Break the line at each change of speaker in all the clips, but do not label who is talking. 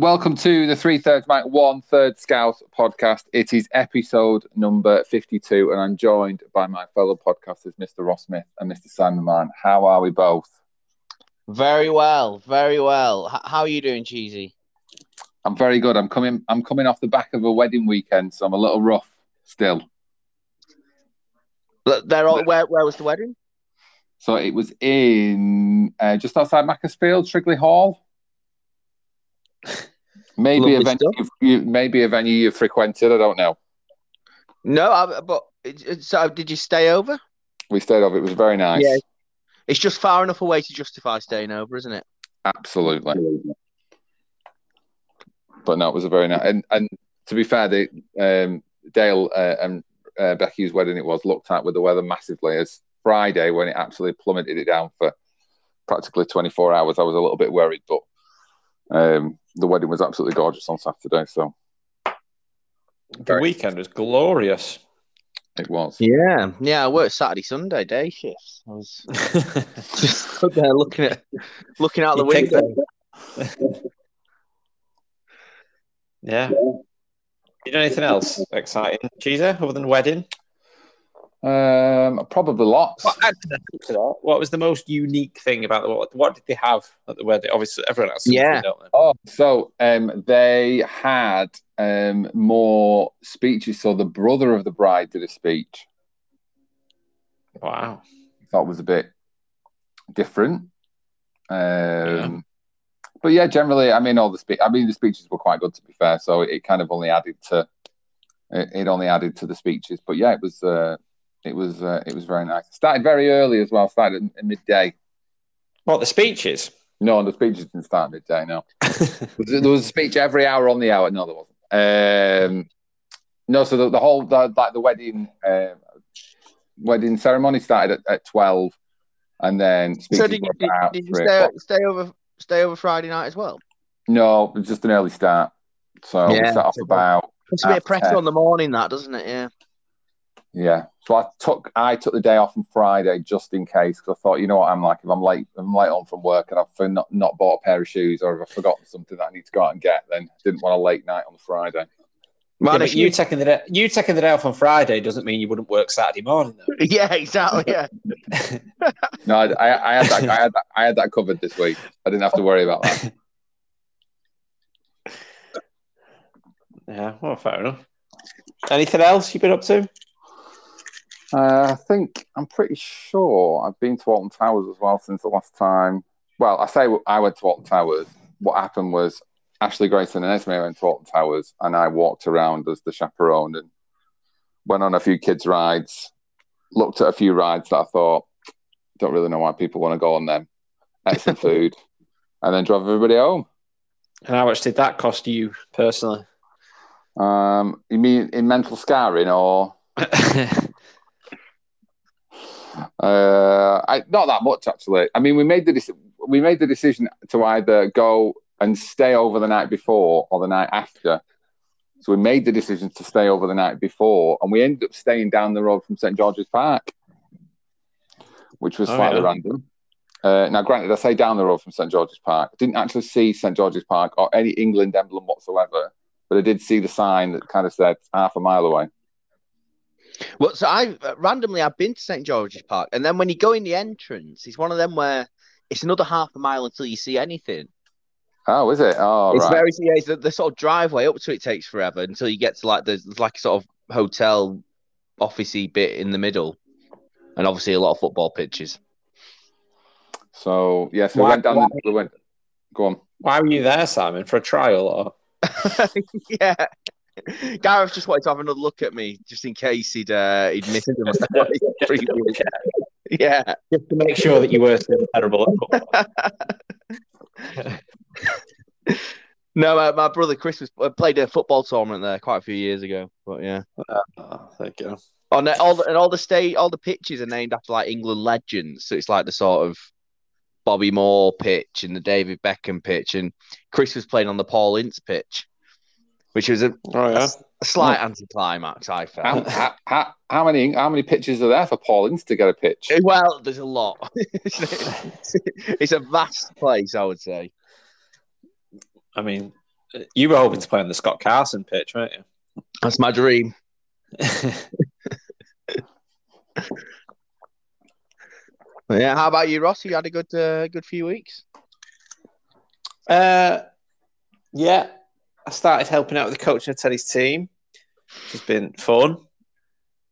Welcome to the Three Thirds Mike One Third Scouse podcast. It is episode number 52, and I'm joined by my fellow podcasters, Mr. Ross Smith and Mr. Simon Mann. How are we both?
Very well, very well. H- how are you doing, Cheesy?
I'm very good. I'm coming. I'm coming off the back of a wedding weekend, so I'm a little rough still.
Look, They're all, where, where was the wedding?
So it was in uh, just outside Macclesfield, Shrigley Hall. Maybe a venue. You, maybe a venue you've frequented. I don't know.
No, I, but so did you stay over?
We stayed over. It was very nice.
Yeah. It's just far enough away to justify staying over, isn't it?
Absolutely. But no, it was a very nice. And, and to be fair, the, um, Dale uh, and uh, Becky's wedding it was looked at with the weather massively. As Friday, when it absolutely plummeted it down for practically 24 hours, I was a little bit worried. But um, the wedding was absolutely gorgeous on Saturday. So
The weekend was glorious.
it was.
Yeah, yeah. I worked Saturday, Sunday day shifts. I was just stood there looking at looking out the
You take
window.
Yeah. You know anything else exciting, Cheezer, other than wedding?
Um, probably lots.
What, what was the most unique thing about the what, what did they have at the wedding? Obviously, everyone else.
Yeah.
don't?
Oh, so um, they had um, more speeches. So the brother of the bride did a speech.
Wow.
thought was a bit different. Um, But yeah, generally, I mean, all the spe- I mean, the speeches were quite good to be fair. So it kind of only added to it, it only added to the speeches. But yeah, it was uh, it was uh, it was very nice. Started very early as well. Started at, at midday.
What the speeches?
No, the speeches didn't start at midday. No, there was a speech every hour on the hour. No, there wasn't. Um, no, so the, the whole the, like the wedding um, wedding ceremony started at, at twelve, and then speeches
So did you,
were
did,
about
did you
three
stay, stay over stay over Friday night as well?
No, it was just an early start. So we set off about
Puts a bit of
Half
pressure
ten.
on the morning, that doesn't it? Yeah.
Yeah. So I took I took the day off on Friday just in case because I thought you know what I'm like if I'm late I'm late on from work and I've not not bought a pair of shoes or if I've forgotten something that I need to go out and get then didn't want a late night on the Friday.
Yeah,
Man,
but
if
you taking the day, you taking the day off on Friday doesn't mean you wouldn't work Saturday morning though.
yeah, exactly. Yeah.
No, I, I, I had that I had that I had that covered this week. I didn't have to worry about that.
Yeah, well, fair enough. Anything else you've been up to?
Uh, I think I'm pretty sure I've been to Alton Towers as well since the last time. Well, I say I went to Alton Towers. What happened was Ashley Grayson and Esme went to Alton Towers, and I walked around as the chaperone and went on a few kids' rides. Looked at a few rides that I thought don't really know why people want to go on them. Ate some food, and then drove everybody home.
And how much did that cost you personally?
Um, you mean in mental scarring or? Uh, I, not that much actually. I mean, we made the dec- we made the decision to either go and stay over the night before or the night after. So we made the decision to stay over the night before, and we ended up staying down the road from St George's Park, which was
Oh,
slightly
yeah.
random. Uh, now, granted, I say down the road from St George's Park. I didn't actually see St George's Park or any England emblem whatsoever, but I did see the sign that kind of said half a mile away.
Well, so I uh, randomly I've been to St George's Park, and then when you go in the entrance, it's one of them where it's another half a mile until you see anything.
Oh, is it? Oh,
it's
right.
very yeah, it's the, the sort of driveway up to it takes forever until you get to like there's there's like a sort of hotel officey bit in the middle, and obviously a lot of football pitches.
So yes, we
Why-
went down.
why-
We went. Go on.
Why were you there, Simon, for a trial? Or
yeah. Gareth just wanted to have another look at me just in case he'd uh, he'd missed him. previously. yeah.
just to make sure that you were still terrible?
No, my, my brother Chris was, uh, played a football tournament there quite a few years ago. But yeah,
Oh, there you go.
on the, all the, and all the state, all the pitches are named after like England legends. So it's like the sort of Bobby Moore pitch and the David Beckham pitch, and Chris was playing on the Paul Ince pitch, which was a,
Oh yeah.
a slight anticlimax. I
How,
felt.
how, how, how many how many pitches are there for Paul Ince to get a pitch?
Well, there's a lot. it's a vast place, I would say.
I mean, you were hoping to play on the Scott Carson pitch, weren't you?
That's my dream. Yeah. How about you, Ross? You had a good, uh, good few weeks.
Uh, yeah, I started helping out with the coaching of Teddy's team, which has been fun.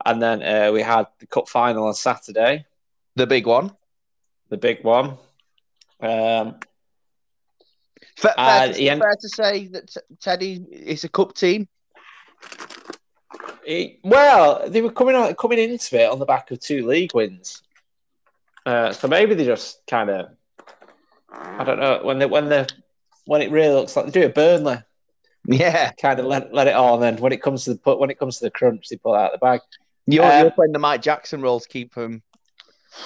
And then uh, we had the cup final on Saturday,
The big one.
the big one. Um,
Fair, fair, to,
he en-
fair to say that T- Teddy is a cup team.
it- well, they were coming on, coming into it on the back of two league wins. Uh, so maybe they just kind of, I don't know, when they when they when it really looks like they do a Burnley,
Yeah,
kind of let let it all. And then when it comes to the put when it comes to the crunch, they pull it out of the bag.
you're,
Um,
you're playing the Mike Jackson role to keep him.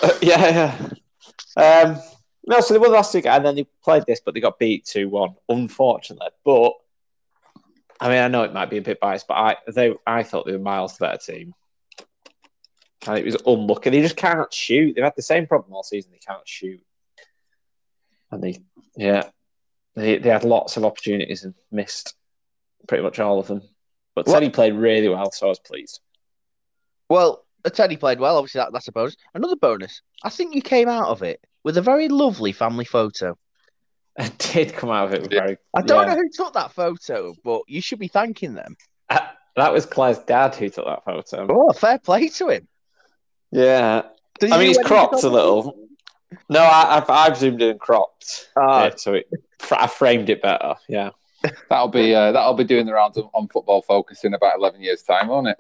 Uh, yeah, yeah. Um, no, so they won the last week, and then they played this, but they got beat two one, unfortunately. But I mean, I know it might be a bit biased, but I they I thought they were miles better team. And it was unlucky. They just can't shoot. They've had the same problem all season. They can't shoot. And they, yeah, they, they had lots of opportunities and missed pretty much all of them. But
Well-
Teddy played really well, so I was pleased.
Well, uh, Teddy played well. Obviously, that, that's a bonus. Another bonus. I think you came out of it with a very lovely family photo.
I did come out of it very.
I don't
yeah.
know who took that photo, but you should be thanking them.
That was Claire's dad who took that photo.
Oh, fair play to him.
Yeah,
Did
I mean he's cropped a little. No, I, I've I've zoomed in and cropped,
Ah.
Yeah, so it, I framed it better. Yeah,
That'll be uh, that'll be doing the rounds on, on football focus in about eleven years' time, won't it?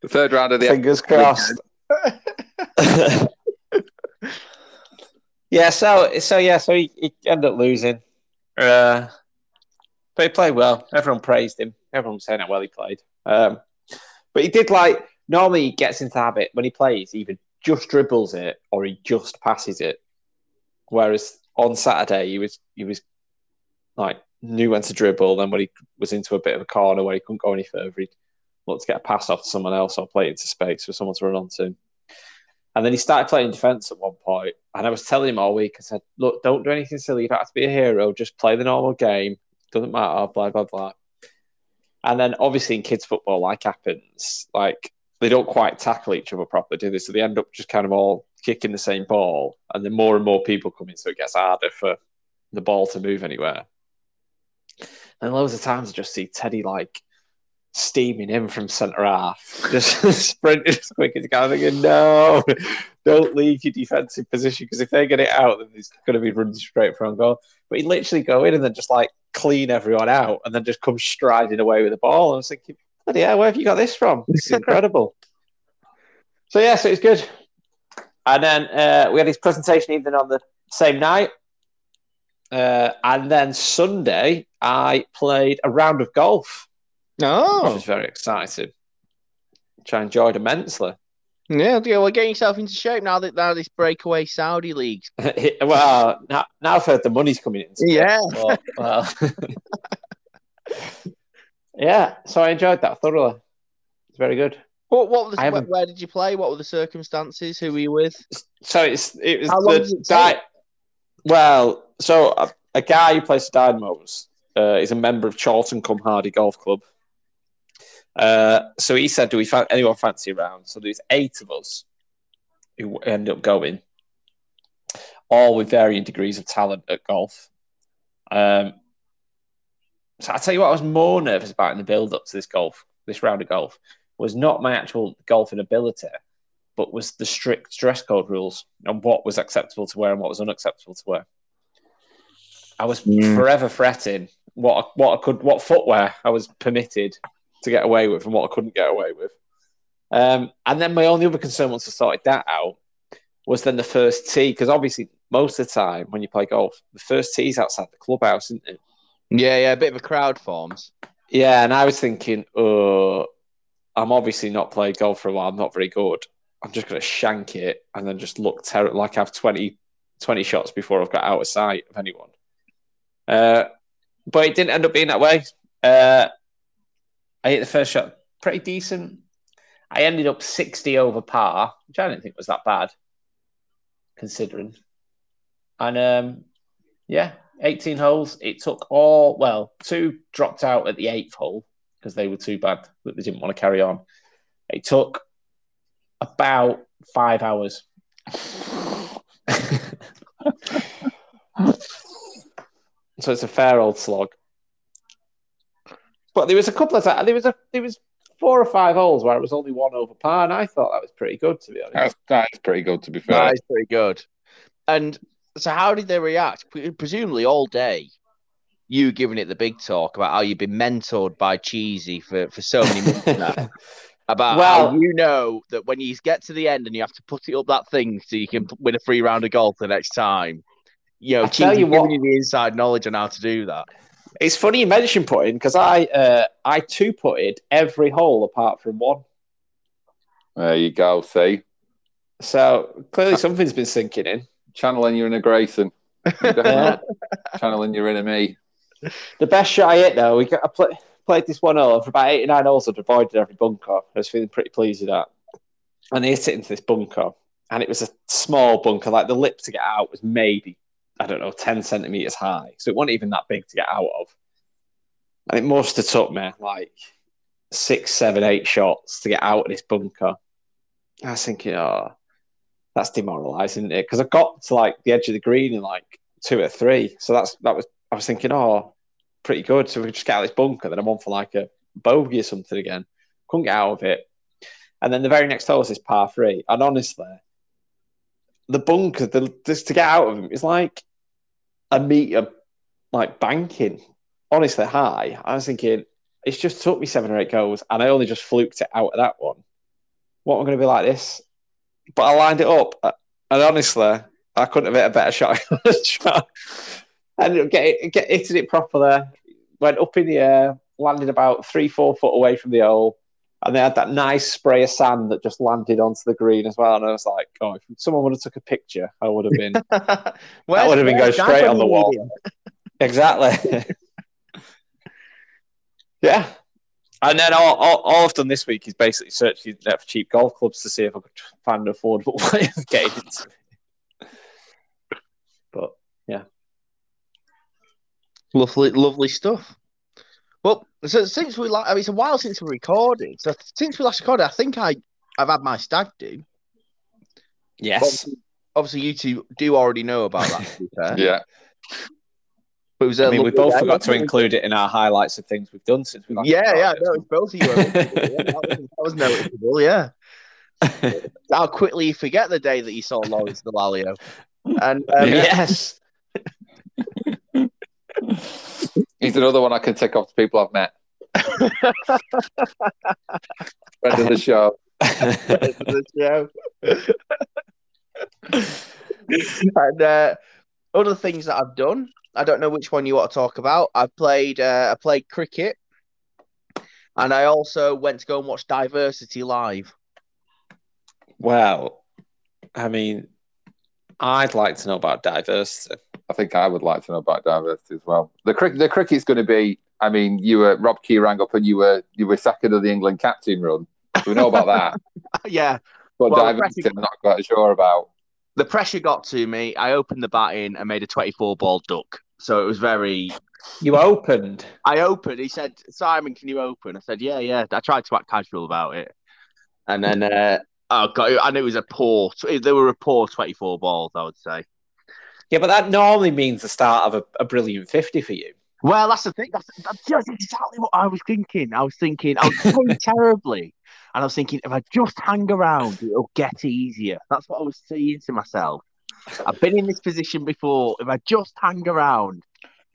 The third round of the
fingers crossed. yeah, so so yeah, so he, he ended up losing, uh, but he played well. Everyone praised him. Everyone was saying how well he played. Um, but he did like normally he gets into habit when he plays, he either just dribbles it or he just passes it. Whereas on Saturday he was he was like knew when to dribble. Then when he was into a bit of a corner where he couldn't go any further, he'd look to get a pass off to someone else or play it into space for someone to run onto. And then he started playing defence at one point, and I was telling him all week. I said, "Look, don't do anything silly. You don't have to be a hero. Just play the normal game. Doesn't matter. Blah blah blah." And then obviously in kids football, like happens, like they don't quite tackle each other properly, do they? So they end up just kind of all kicking the same ball, and then more and more people come in, so it gets harder for the ball to move anywhere. And loads of times I just see Teddy like steaming in from centre half, just sprinting as quick as he can. Thinking, no, don't leave your defensive position because if they get it out, then he's going to be running straight for on goal. But he'd literally go in and then just like clean everyone out and then just come striding away with the ball. And I was thinking, bloody hell, where have you got this from? This is incredible. so, yeah, so it's good. And then uh, we had his presentation evening on the same night. Uh, and then Sunday, I played a round of golf
Oh, which
was very exciting. Which I enjoyed immensely.
yeah, yeah. Well, getting yourself into shape now that now this breakaway Saudi league.
well, now, now I've heard the money's coming in.
Yeah.
Well, well. yeah, so I enjoyed that thoroughly. It's very good.
What? What? Was, where, where did you play? What were the circumstances? Who were you with?
So it's it was
How
the di- Well, so a, a guy who plays Dynamos uh, is a member of Chorlton Cum Hardy Golf Club. Uh, so he said, "Do we find anyone fancy a round?" So there's eight of us who end up going, all with varying degrees of talent at golf. Um, so I tell you what, I was more nervous about in the build-up to this golf, this round of golf, was not my actual golfing ability, but was the strict dress code rules and what was acceptable to wear and what was unacceptable to wear. I was
Mm.
forever fretting what what I could, what footwear I was permitted to get away with and what I couldn't get away with. Um, and then my only other concern once I sorted that out was then the first tee because obviously most of the time when you play golf, the first tee's outside the clubhouse, isn't it?
Yeah, yeah. A bit of a crowd forms.
Yeah, and I was thinking, oh, I'm obviously not played golf for a while. I'm not very good. I'm just going to shank it and then just look ter- like I have 20, 20 shots before I've got out of sight of anyone. Uh, but it didn't end up being that way. Uh, I hit the first shot pretty decent. I ended up 60 over par, which I didn't think was that bad, considering. and um, yeah, 18 holes. It took all well, two dropped out at the eighth hole because they were too bad that they didn't want to carry on. It took about five hours. so it's a fair old slog. But there was a couple of times, there was a there was four or five holes where it was only one over par, and I thought that was pretty good to be honest.
That's, that's pretty good, to be fair.
That is pretty good. And so, how did they react? Presumably, all day, you giving it the big talk about how you've been mentored by Cheesy for, for so many months now. About
Well-
how you know that when you get to the end and you have to put it up that thing so you can win a free round of golf the next time. You know,
I
Cheesy
you
giving
what-
you the inside knowledge on how to do that.
It's funny you mention putting because I uh, I two putted every hole apart from one.
There you go. See,
So clearly something's been sinking in.
Channeling your inner Grayson.
Yeah.
channeling your inner me.
The best shot I hit though, we got I play, played this one hole for about eighty nine holes. I'd avoided every bunker. I was feeling pretty pleased with that. And I hit it into this bunker, and it was a small bunker. Like the lip to get out was maybe I don't know ten centimeters high, so it wasn't even that big to get out of. And it must have took me like six, seven, eight shots to get out of this bunker. I was thinking, oh, that's demoralising, isn't eh, it? Because I got to like the edge of the green in like two or three. So that's that was I was thinking, oh, pretty good. So we just get out of this bunker, then I'm on for like a bogey or something again. Couldn't get out of it. And then the very next hole was this par three. And honestly, the bunker, the, just to get out of them, is like a meter, like banking. Honestly, high. I was thinking, it's just took me seven or eight goals, and I only just fluked it out of that one. What am I going to be like this? But I lined it up, uh, and honestly, I couldn't have hit a better shot. and get get hitting it properly. Went up in the air, landed about three, four foot away from the hole, and they had that nice spray of sand that just landed onto the green as well. And I was like, "Oh, if someone would have took a picture, I would have been
that
would have been going straight on the wall. exactly." yeah, and then all, all, all I've done this week is basically search the internet for cheap golf clubs to see if I could find an affordable way of getting into it. But yeah,
Lovely, lovely stuff. Well, so since we, la- I mean, it's a while since we recorded. So since we last recorded, I think I, I've had my stag do.
yes,
Obviously, obviously you two do already know about that. To be fair.
Yeah.
But it was a
I mean, we
lovely
both
day,
forgot to include it in our highlights of things we've done since we last.
Yeah, yeah, no, it's both of you. yeah, that, was, that was noticeable. Yeah, how quickly you forget the day that you saw Lawrence Dallaglio. And um,
yes.
He's another one I can tick off the people I've met. Friend of the show.
Friend of the show. and uh, other things that I've done, I don't know which one you want to talk about. I've played, uh, I played cricket, and I also went to go and watch Diversity live.
Well, I mean, I'd like to know about diversity.
I think I would like to know about diversity as well. The cricket, the cricket's going to be. I mean, you were Rob Key rang up and you were you were second of the England captain run. So we know about that.
yeah,
But
Well,
diversity, I'm not quite sure about.
The pressure got to me. I opened the bat in and made a 24 ball duck. So it was very.
You opened.
I opened. He said, "Simon, can you open?" I said, "Yeah, yeah." I tried to act casual about it, and then uh, oh god, and it was a poor. There were a poor 24 balls, I would say.
Yeah, but that normally means the start of a, a brilliant 50 for you.
Well, that's the thing. That's, that's just exactly what I was thinking. I was thinking I was playing terribly, and I was thinking if I just hang around, it'll get easier. That's what I was saying to myself. I've been in this position before. If I just hang around,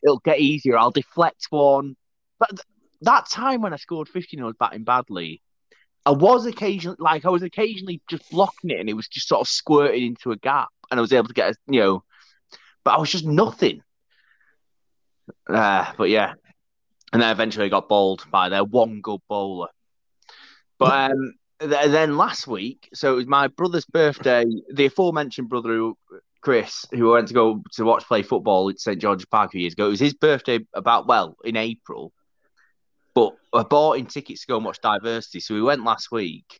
it'll get easier. I'll deflect one. But th- that time when I scored 50 and I was batting badly, I was occasionally like I was occasionally just blocking it, and it was just sort of squirting into a gap, and I was able to get a, you know, but I was just nothing. Uh, but yeah, and then eventually I got bowled by their one good bowler. But um, th- then last week, so it was my brother's birthday. The aforementioned brother, Chris, who went to go to watch play football at St George's Park a few years ago. It was his birthday about well in April. But I bought in tickets to go and watch Diversity, so we went last week,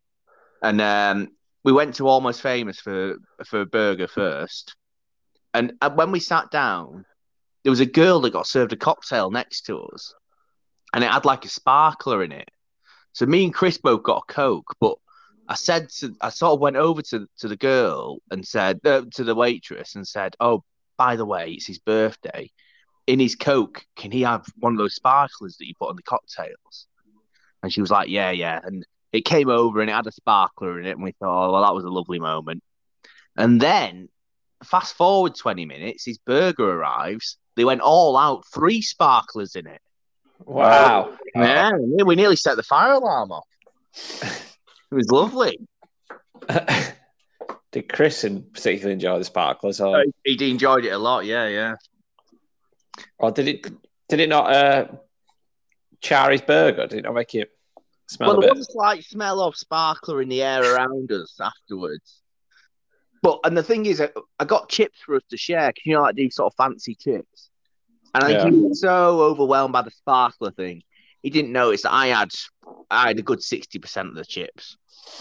and um, we went to Almost Famous for for a burger first. And, and when we sat down, there was a girl that got served a cocktail next to us, and it had like a sparkler in it. So me and Chris both got a coke, but I said to, I sort of went over to to the girl and said uh, to the waitress and said, "Oh, by the way, it's his birthday. In his coke, can he have one of those sparklers that you put on the cocktails?" And she was like, "Yeah, yeah." And it came over and it had a sparkler in it, and we thought, "Oh, well, that was a lovely moment." And then, fast forward twenty minutes, his burger arrives. They went all out, three sparklers in it.
Wow.
Yeah, we nearly set the fire alarm off. It was lovely.
Did Chris particularly enjoy the sparklers? Or,
He enjoyed it a lot. Yeah, yeah.
or did it did it not uh, char his burger? Did it not make it smell
Well,
a
there was a slight smell of sparkler in the air around us afterwards. But and the thing is, I, I got chips for us to share because you know, like these sort of fancy chips. And I think
Yeah.
he was so overwhelmed by the sparkler thing, he didn't notice that I had I had a good sixty percent of the chips.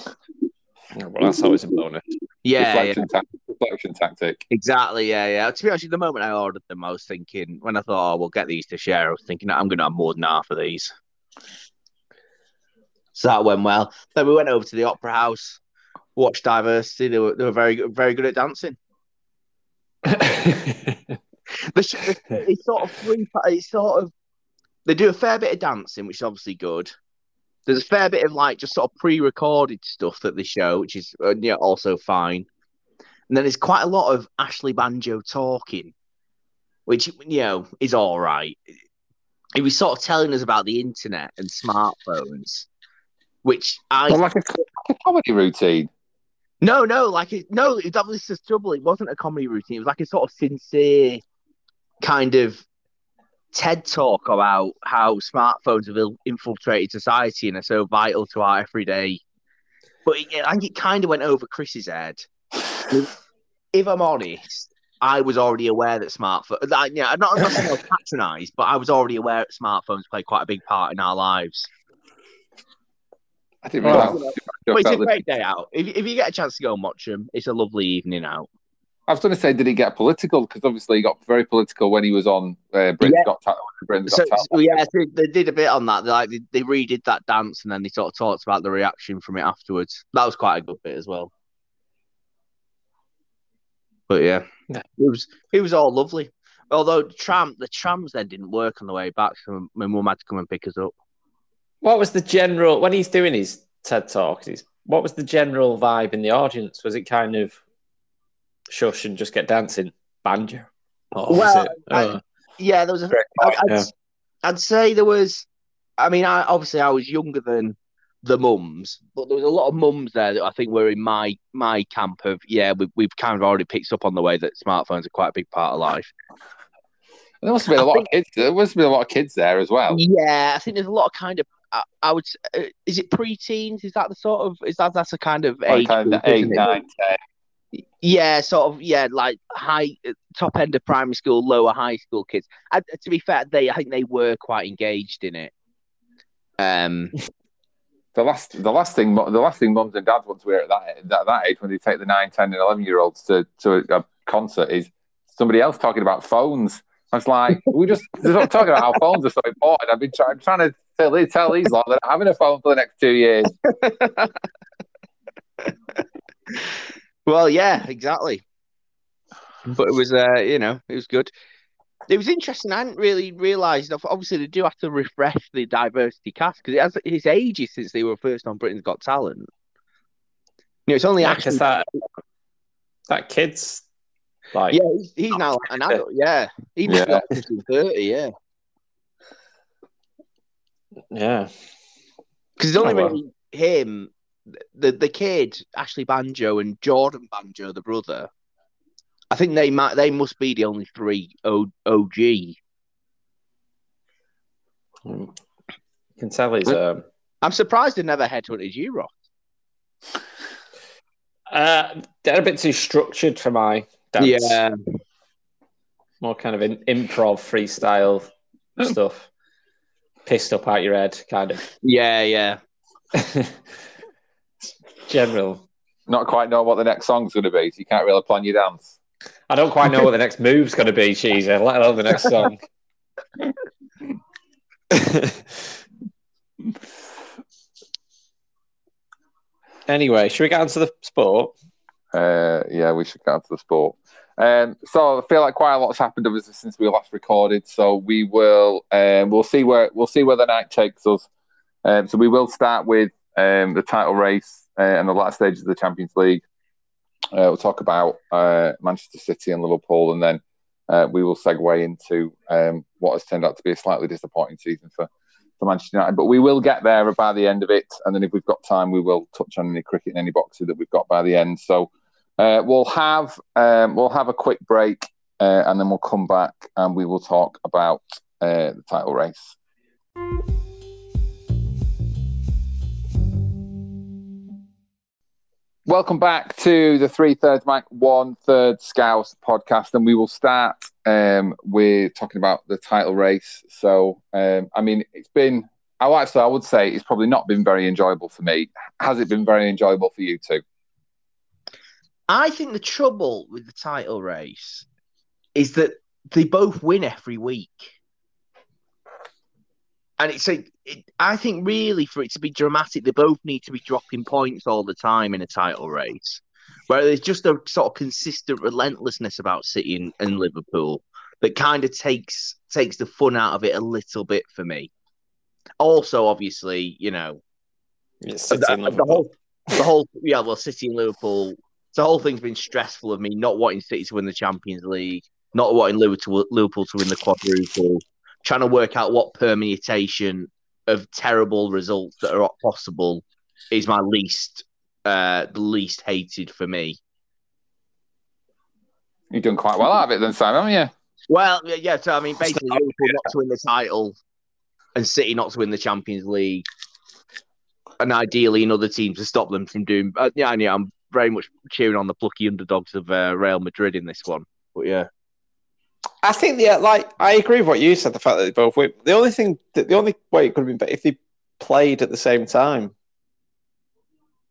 Oh, well, that's always a bonus.
Yeah, yeah,
Deflection, ta- tactic.
exactly. Yeah, yeah. To be honest, the moment I ordered them, I was thinking when I thought, oh, we'll get these to share, I was thinking I'm going to have more than half of these. So that went well. Then we went over to the Opera House, watched Diversity. They were they were very very good at dancing. It's sort of three. It's sort of they do a fair bit of dancing, which is obviously good. There's a fair bit of like just sort of pre-recorded stuff that they show, which is uh, yeah also fine. And then there's quite a lot of Ashley Banjo talking, which you know is all right. He was sort of telling us about the internet and smartphones, which I
Well, like a, comedy routine.
no, no, like it, no, that was the trouble. It wasn't a comedy routine. It was like a sort of sincere kind of TED talk about how smartphones have infiltrated society and are so vital to our everyday. But it, I think it kind of went over Chris's head. if I'm honest, I was already aware that smartphones, like, yeah, I'm not, not saying I was patronised, but I was already aware that smartphones play quite a big part in our lives.
I didn't
Well,
realise.
But it's a great day out. If, if you get a chance to go and watch them, it's a lovely evening out.
I was going to say, did he get political? Because obviously he got very political when he was on uh, Britain's
Yeah.
Got Talent. Britain's
So,
Got Talent.
so, yeah, they, they did a bit on that. They, like they, they redid that dance, and then they sort of talked about the reaction from it afterwards. That was quite a good bit as well. But yeah,
Yeah.
it was it was all lovely. Although tram the trams then didn't work on the way back, so my mum had to come and pick us up.
What was the general when he's doing his TED talk? He's, what was the general vibe in the audience? Was it kind of shush and just get dancing banjo? Or
Well,
it,
I-
oh,
Yeah, there was a. I'd, I'd,
Yeah.
I'd say there was. I mean, I obviously I was younger than the mums, but there was a lot of mums there that I think were in my my camp of yeah, we, we've kind of already picked up on the way that smartphones are quite a big part of life.
There must have been a
I
lot
think-
of kids. There must have been a lot of kids there as well.
Yeah, I think there's a lot of kind of. I, I would. Uh, is it pre-teens? Is that the sort of? Is that that's a kind of age?
kind of eight,
isn't it?
nine, ten.
Yeah, sort of. Yeah, like high uh, top end of primary school, lower high school kids. And to be fair, they I think they were quite engaged in it. Um.
The last, the last thing, the last thing mums and dads want to hear at that, that that age when they take the nine, ten, and eleven year olds to to a concert is somebody else talking about phones. I was like, we just not talking about how phones are so important. I've been try, trying to tell, tell these lot that I'm having a phone for the next two years.
Well, yeah, exactly. But it was, uh, you know, it was good. It was interesting. I hadn't really realised. Obviously, they do have to refresh the diversity cast because it has it's ages since they were first on Britain's Got Talent. You know, it's only
yeah,
actually
that that kid's like
yeah, he's, he's now an adult. Yeah, he's
Yeah.
thirty. Yeah,
yeah.
because it's only
Oh, well.
really him, the the kid Ashley Banjo and Jordan Banjo, the brother. I think they might they must be the only three o, OG.
You can tell he's um,
I'm surprised they never headhunted you, Ross.
uh, they're a bit too structured for my dance.
Yeah,
more kind of in, improv freestyle stuff. Pissed up out your head, kind
of. yeah,
yeah. General.
Not quite know what the next song's going to be, so you can't really plan your dance.
I don't quite know what the next move's going to be, Cheesy, let alone the next song. anyway, should we get on to the sport?
Uh, yeah, we should get on to the sport. Um, so I feel like quite a lot's happened obviously since we last recorded. So we will um, we'll see where we'll see where the night takes us. Um, so we will start with um, the title race uh, and the last stages of the Champions League. Uh, we'll talk about uh, Manchester City and Liverpool, and then uh, we will segue into um, what has turned out to be a slightly disappointing season for, for Manchester United. But we will get there by the end of it, and then if we've got time, we will touch on any cricket and any boxing that we've got by the end. So uh, we'll have um, we'll have a quick break, uh, and then we'll come back and we will talk about uh, the title race. Welcome back to the Three Thirds Mike, One Third Scouse podcast, and we will start um, with talking about the title race. So, um, I mean, it's been, I actually, I would say it's probably not been very enjoyable for me. Has it been very enjoyable for you too?
I think the trouble with the title race is that they both win every week. And it's a, it, I think really for it to be dramatic, they both need to be dropping points all the time in a title race. Where there's just a sort of consistent relentlessness about City and, and Liverpool that kind of takes takes the fun out of it a little bit for me. Also, obviously, you know,
the,
the whole the whole yeah, well, City and Liverpool the whole thing's been stressful of me not wanting City to win the Champions League, not wanting Liverpool, Liverpool to win the quadruple, trying to work out what permutation of terrible results that are possible is my least, uh, the least hated for me.
You've done quite well out of it then, Sam, haven't you?
Well, yeah. So I mean, basically, Liverpool not to win the title and City not to win the Champions League, and ideally another team to stop them from doing. Uh, yeah, yeah, I'm very much cheering on the plucky underdogs of uh, Real Madrid in this one. But yeah.
I think yeah, like I agree with what you said. The fact that they both win. The only thing, that the only way it could have been better if they played at the same time.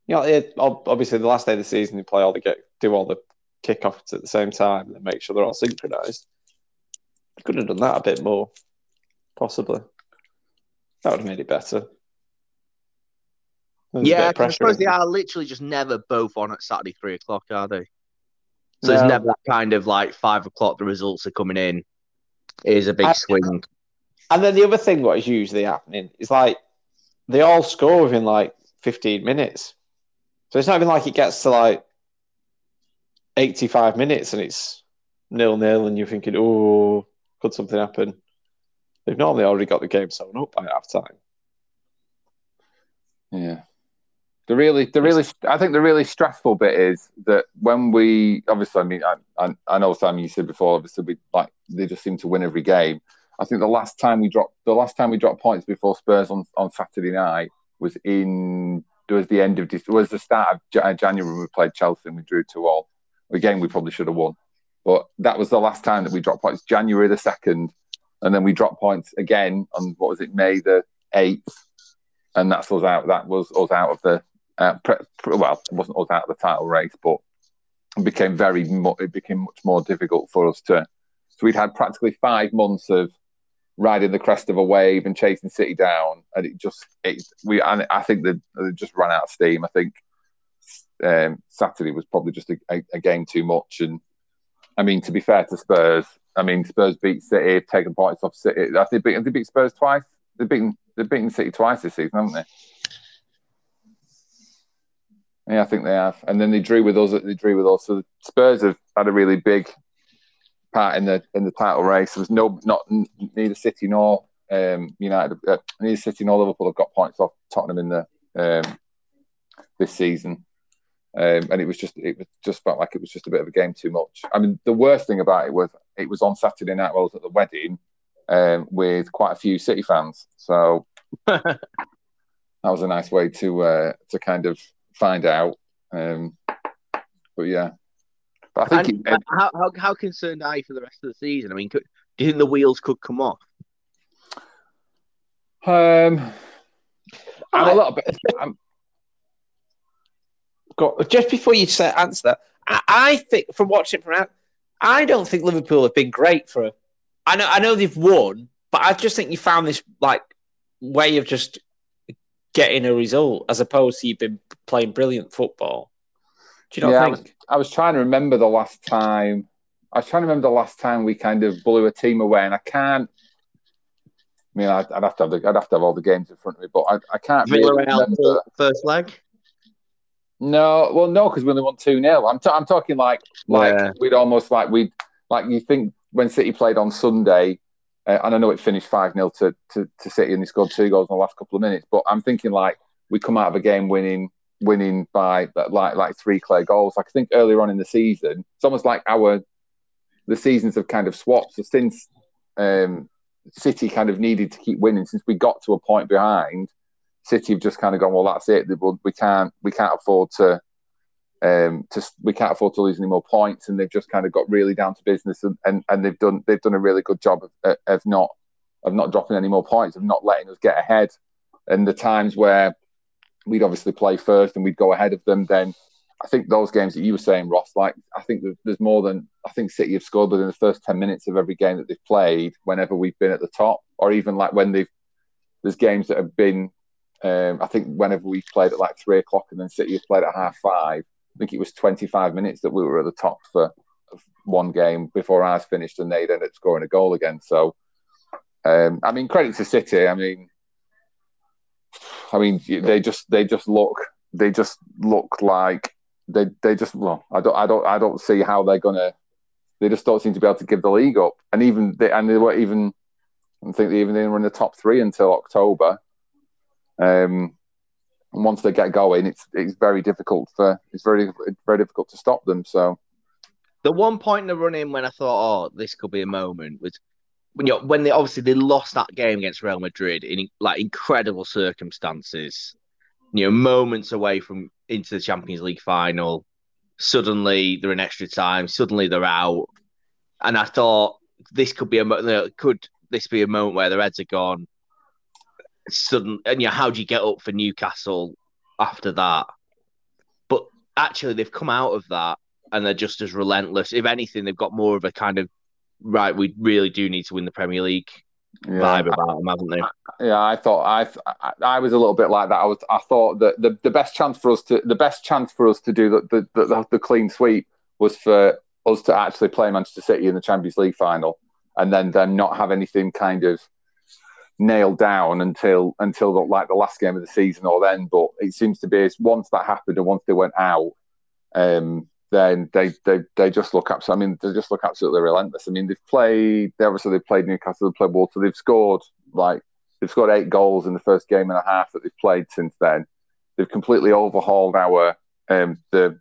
You know, it, obviously the last day of the season they play all the get do all the kickoffs at the same time and make sure they're all synchronized. They Could have done that a bit more, possibly. That would have made it better.
There's yeah, I suppose they are literally just never both on at Saturday three o'clock, are they? So no. there's never that kind of like five o'clock. The results are coming in. It is a big swing.
And then the other thing, what is usually happening is like they all score within like 15 minutes. So it's not even like it gets to like 85 minutes and it's nil nil, and you're thinking, oh, could something happen? They've normally already got the game sewn up by half time.
Yeah. The really, the really, I think the really stressful bit is that when we, obviously, I mean, I, I, I know Sam, you said before, obviously, we like they just seem to win every game. I think the last time we dropped, the last time we dropped points before Spurs on, on Saturday night was in, was the end of, was the start of January when we played Chelsea and we drew two all. Again, we probably should have won, but that was the last time that we dropped points, January the second, and then we dropped points again on what was it, May the eighth, and that's us out. That was us out of the uh, well, it wasn't us out of the title race, but it became very mu- it became much more difficult for us to. So we'd had practically five months of riding the crest of a wave and chasing City down, and it just it we and I think they just ran out of steam. I think um, Saturday was probably just a, a, a, game too much, and I mean to be fair to Spurs, I mean Spurs beat City, taken points off City. They beat, they beat Spurs twice. They've beaten they've beaten City twice this season, haven't they? Yeah, I think they have. And then they drew with us. They drew with us. So the Spurs have had a really big part in the in the title race. There was no not neither City nor um, United, uh, neither City nor Liverpool have got points off Tottenham in the um, this season. Um, and it was just it was just felt like it was just a bit of a game too much. I mean, the worst thing about it was it was on Saturday night while I was at the wedding um, with quite a few City fans. So that was a nice way to uh, to kind of find out. Um, but yeah,
but I think it, how, how how concerned are you for the rest of the season? I mean, could, do you think the wheels could come off?
Um, I'm a little bit. I'm,
Got, just before you say answer that, I, I, think from watching from out, I don't think Liverpool have been great for. I know, I know they've won, but I just think you found this like way of just getting a result as opposed to you've been playing brilliant football. Do you not
Yeah, I was, I was trying to remember the last time. I was trying to remember the last time we kind of blew a team away, and I can't. I mean, I'd, I'd have to have the, I'd have to have all the games in front of me, but I, I can't really
Villarreal
remember.
first leg.
No, well, no, because we only won two 0 I'm, t- I'm talking like like
Yeah.
we'd almost like we'd like you think when City played on Sunday, uh, and I know it finished five 0 to, to to City and they scored two goals in the last couple of minutes, but I'm thinking like we come out of a game winning winning by like like three clear goals. Like I think earlier on in the season, it's almost like our the seasons have kind of swapped. So since um, City kind of needed to keep winning, since we got to a point behind, City have just kind of gone, well, that's it. We can't we can't afford to um to we can't afford to lose any more points, and they've just kind of got really down to business, and, and, and they've done they've done a really good job of, of not of not dropping any more points, of not letting us get ahead. And the times where we'd obviously play first and we'd go ahead of them, then I think those games that you were saying, Ross, like I think there's- more than I think City have scored within the first ten minutes of every game that they've played. Whenever we've been at the top, or even like when they've there's games that have been. Um, I think whenever we've played at like three o'clock and then City have played at half five, I think it was 25 minutes that we were at the top for one game before ours finished, and they'd up scoring a goal again. So, um, I mean, credit to City. I mean, I mean, they just they just look they just look like they they just well, I don't I don't I don't see how they're gonna. They just don't seem to be able to give the league up, and even they and they were even. I think they even they were in the top three until October. Um, and once they get going, it's it's very difficult for it's very very difficult to stop them. So
The one point in the run in when I thought, oh, this could be a moment was when you know, when they obviously they lost that game against Real Madrid in like incredible circumstances. You know, moments away from into the Champions League final. Suddenly they're in extra time. Suddenly they're out, and I thought this could be a could this be a moment where their heads are gone. Sudden and you know, how do you get up for Newcastle after that? But actually, they've come out of that and they're just as relentless. If anything, they've got more of a kind of right. We really do need to win the Premier League
yeah,
vibe about them, haven't they?
yeah, I thought I, I I was a little bit like that. I was I thought that the, the best chance for us to the best chance for us to do the the, the, the clean sweep was for us to actually play Manchester City in the Champions League final, and then them not have anything kind of nailed down until until the, like the last game of the season or then. But it seems to be once that happened and once they went out, um, then they they they just look up. I mean, they just look absolutely relentless. I mean, they've played. They obviously they've played Newcastle, they've played Walter, they've scored like they've scored eight goals in the first game and a half that they've played since then. They've completely overhauled our um, the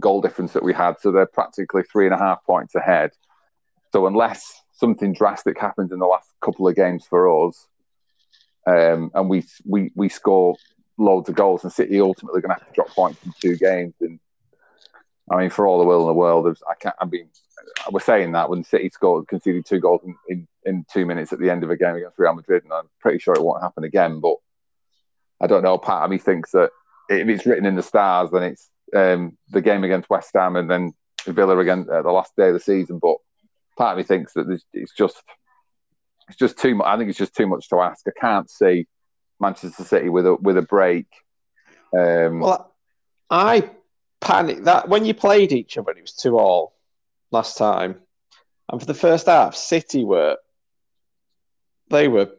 goal difference that we had, so they're practically three and a half points ahead. So unless something drastic happened in the last couple of games for us, um, and we we we score loads of goals, and City ultimately going to have to drop points in two games. And I mean, for all the will in the world, I can't. I mean, was saying that when City scored conceded two goals in, in, in two minutes at the end of a game against Real Madrid, and I'm pretty sure it won't happen again. But I don't know. Part of me thinks that if it's written in the stars, then it's um, the game against West Ham and then Villa again at the last day of the season. But part of me thinks that it's just it's just too much. I think it's just too much to ask. I can't see Manchester City with a with a break. Um,
Well, I panicked that when you played each other, it was two all last time, and for the first half, City were they were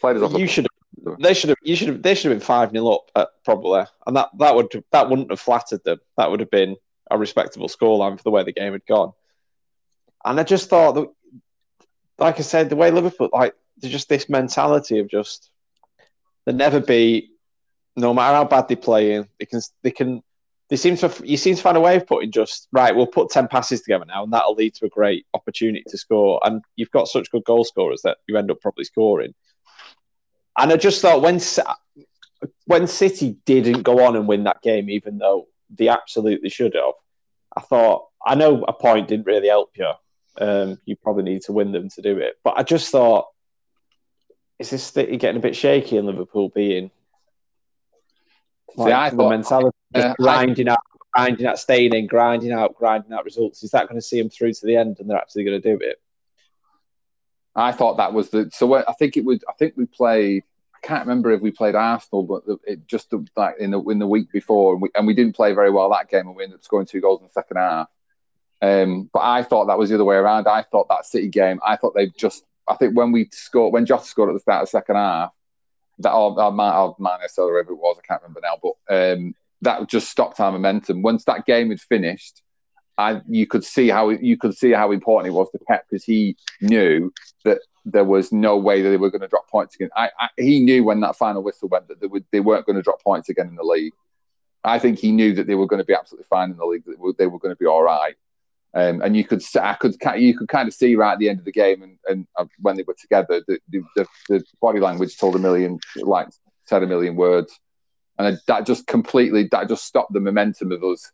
played off.
you should have they should have you should have they should have been five 0 up uh, probably, and that that would that wouldn't have flattered them. That would have been a respectable scoreline for the way the game had gone. And I just thought that, like I said, the way Liverpool like there's just this mentality of just they never be, no matter how bad they play, they can they can they seem to you seem to find a way of putting just right. We'll put ten passes together now, and that'll lead to a great opportunity to score. And you've got such good goal scorers that you end up probably scoring. And I just thought when when City didn't go on and win that game, even though they absolutely should have, I thought I know a point didn't really help you. Um, you probably need to win them to do it, but I just thought is this getting a bit shaky in Liverpool being like,
I
the
thought-
mentality
uh, I-
grinding out grinding out, staying in, grinding out, grinding out results, is that going to see them through to the end and they're actually going to do it?
I thought that was the so I think it would. I think we played. I can't remember if we played Arsenal, but it just like in the in the week before, and we, and we didn't play very well that game, and we ended up scoring two goals in the second half. Um, but I thought that was the other way around. I thought that City game. I thought they just. I think when we scored, when Jota scored at the start of the second half, that or, or, or Mane's or it was, I can't remember now, but um, that just stopped our momentum. Once that game had finished, I you could see how you could see how important it was to Pep because he knew that there was no way that they were going to drop points again. I, I, he knew when that final whistle went that they, would, they weren't going to drop points again in the league. I think he knew that they were going to be absolutely fine in the league. That they were going to be all right. Um, and you could, I could, you could kind of see right at the end of the game, and, and uh, when they were together, the, the, the, body language told a million, like said a million words, and that just completely, that just stopped the momentum of us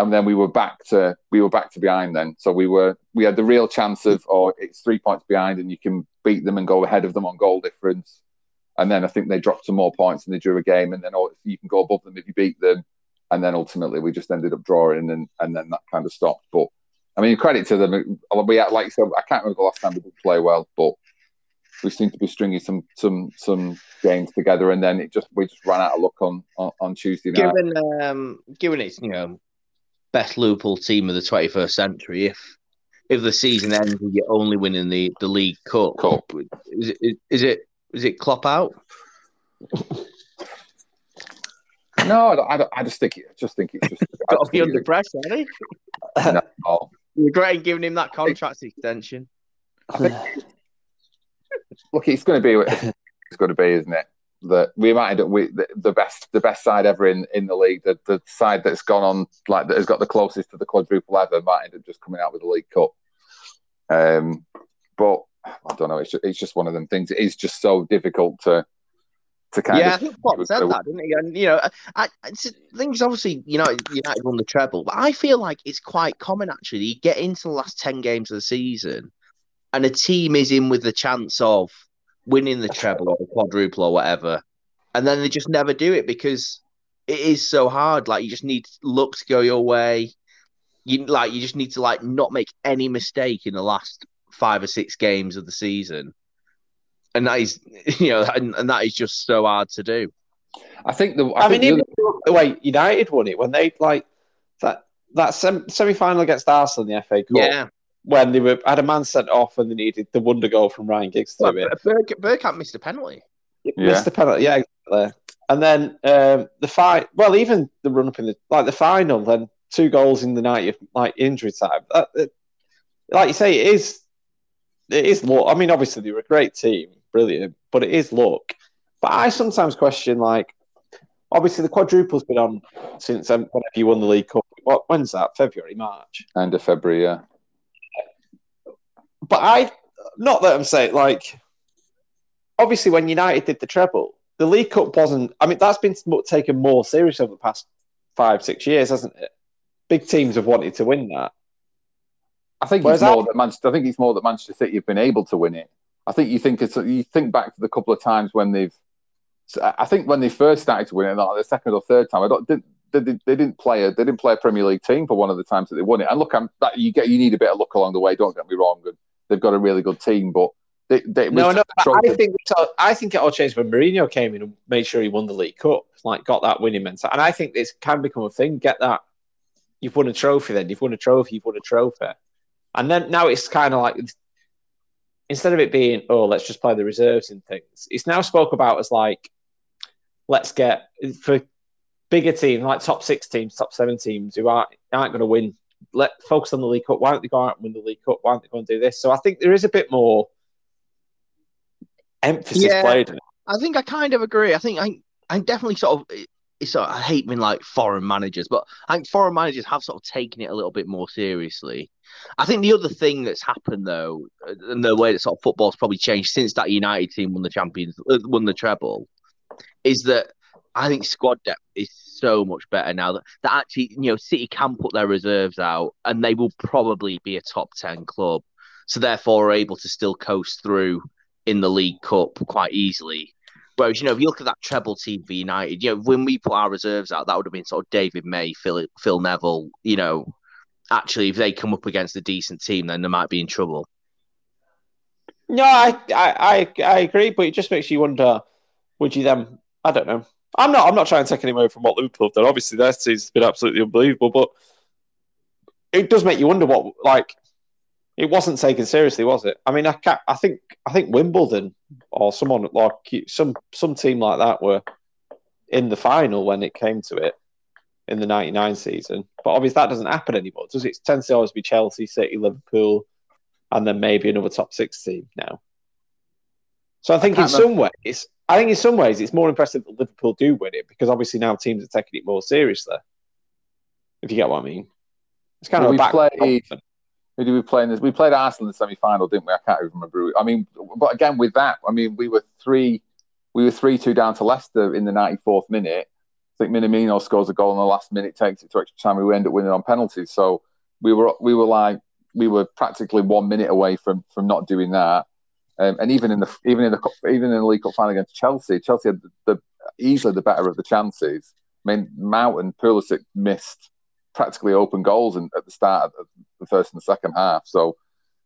and then we were back to we were back to behind then. So we were we had the real chance of oh it's three points behind and you can beat them and go ahead of them on goal difference. And then I think they dropped some more points and they drew a game and then oh, you can go above them if you beat them. And then ultimately we just ended up drawing and and then that kind of stopped. But I mean credit to them. We had, like so I can't remember the last time we did play well, but we seem to be stringing some some some games together, and then it just we just ran out of luck on on, on Tuesday
night. Given um, given it's you know best Liverpool team of the 21st century. If if the season ends with you only winning the, the League Cup, Cup. Is, it, is it is it Klopp out?
No, I, don't, I, don't, I just think it. Just think it's just.
Got to be under pressure, are no. You're regretting giving him that contract extension.
Think, look, it's going to be. It's going to be, isn't it? that we might end up with the, the, best the best side ever in, in the league. The, the side that's gone on like that has got the closest to the quadruple ever might end up just coming out with the League Cup. Um, but I don't know. It's just, it's just one of them things. It is just so difficult to to kind
yeah,
of.
Yeah, I think Klopp said that, didn't he? And you know, I, I things obviously, you know, United won the treble, but I feel like it's quite common actually. You get into the last ten games of the season, and a team is in with the chance of winning the treble or the quadruple or whatever, and then they just never do it because it is so hard. Like you just need luck to go your way. You like you just need to like not make any mistake in the last five or six games of the season, and that is you know and, and that is just so hard to do.
I think the I,
I mean the, the way United won it when they like that that semi final against Arsenal in the FA Cup.
Yeah
when they were had a man sent off and they needed the wonder goal from Ryan Giggs to well, it.
Berg, Bergkamp missed a penalty.
Yeah. Missed a penalty, yeah, exactly. And then um, the fight, well, even the run up in the like the final, then two goals in the night of like injury time. That, it, like you say, it is it is luck. I mean, obviously they were a great team, brilliant, but it is luck. But I sometimes question like obviously the quadruple's been on since um, whenever you won the League Cup. What when's that? February, March?
End of February, yeah
but I, not that I'm saying like, obviously when United did the treble, the League Cup wasn't. I mean, that's been taken more serious over the past five, six years, hasn't it? Big teams have wanted to win that.
I think it's more that Manchester. I think it's more that Manchester City have been able to win it. I think you think it's you think back to the couple of times when they've. I think when they first started to win it, like the second or third time, I don't. They, they, they, didn't play a they didn't play a Premier League team for one of the times that they won it. And look, I'm, that you get you need a bit of luck along the way. Don't get me wrong. And they've got a really good team, but they, they
no, no. I think I think it all changed when Mourinho came in and made sure he won the League Cup, like got that winning mentality. And I think this can become a thing. Get that, you've won a trophy. Then you've won a trophy. You've won a trophy, and then now it's kind of like instead of it being oh let's just play the reserves and things, it's now spoke about as like let's get for bigger teams like top six teams, top seven teams who aren't aren't going to win let focus on the League Cup. Why don't they go out and win the League Cup? Why don't they go and do this? So I think there is a bit more emphasis yeah, played.
I think I kind of agree. I think I I definitely sort of it's I hate being like foreign managers, but I think foreign managers have sort of taken it a little bit more seriously. I think the other thing that's happened though, and the way that sort of football's probably changed since that United team won the champions, uh, won the treble, is that I think squad depth is so much better now that, that actually, you know, City can put their reserves out and they will probably be a top 10 club. So therefore are able to still coast through in the League Cup quite easily. Whereas, you know, if you look at that treble team for United, you know, when we put our reserves out, that would have been sort of David May, Phil, Phil Neville. You know, actually, if they come up against a decent team, then they might be in trouble.
No, I, I, I, I agree, but it just makes you wonder: Would you then? I don't know. I'm not. I'm not trying to take any away from what Liverpool have done. Obviously, their season's been absolutely unbelievable, but it does make you wonder what like it wasn't taken seriously, was it? I mean, I can't, I think I think Wimbledon or someone like some some team like that were in the final when it came to it in the '99 season. But obviously, that doesn't happen anymore, does it? It tends to always be Chelsea, City, Liverpool, and then maybe another top six team now. So I think I in some ways, I think in some ways it's more impressive that Liverpool do win it because obviously now teams are taking it more seriously. If you get what I mean. It's kind well, of a back. Played,
who did we play in this? We played Arsenal in the semi final, didn't we? I can't even remember. I mean, but again, with that, I mean, we were three, we were three two down to Leicester in the ninety fourth minute. I think Minamino scores a goal in the last minute, takes it to extra time. We end up winning on penalties. So we were we were like we were practically one minute away from from not doing that. Um, and even in the even in the even in the League Cup final against Chelsea, Chelsea had the, the easily the better of the chances. I mean, Mount and Pulisic missed practically open goals in, at the start of the first and the second half. So,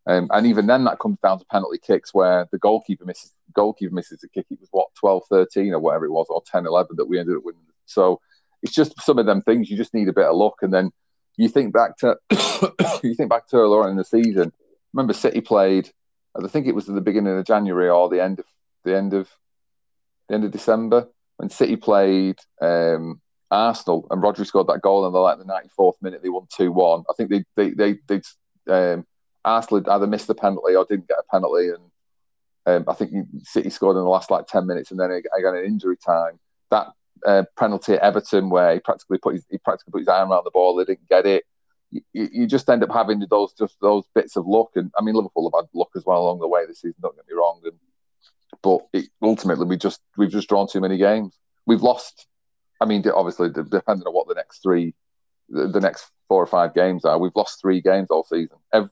um, and even then, that comes down to penalty kicks where the goalkeeper misses goalkeeper misses a kick. It was what 12, 13 or whatever it was, or 10, 11 that we ended up winning. So it's just some of them things. You just need a bit of luck, and then you think back to you think back to on in the season. Remember, City played. I think it was at the beginning of January or the end of the end of the end of December when City played um, Arsenal, and Rodri scored that goal in the like the 94th minute. They won two one. I think they they they they um, Arsenal either missed the penalty or didn't get a penalty, and um, I think City scored in the last like 10 minutes, and then again in injury time. That uh, penalty at Everton where he practically put his he practically put his arm around the ball, they didn't get it. You, you just end up having those just those bits of luck, and I mean Liverpool have had luck as well along the way this season. Don't get me wrong, and but it, ultimately we just we've just drawn too many games. We've lost I mean, obviously, depending on what the next three, the next four or five games are, we've lost three games all season. Every,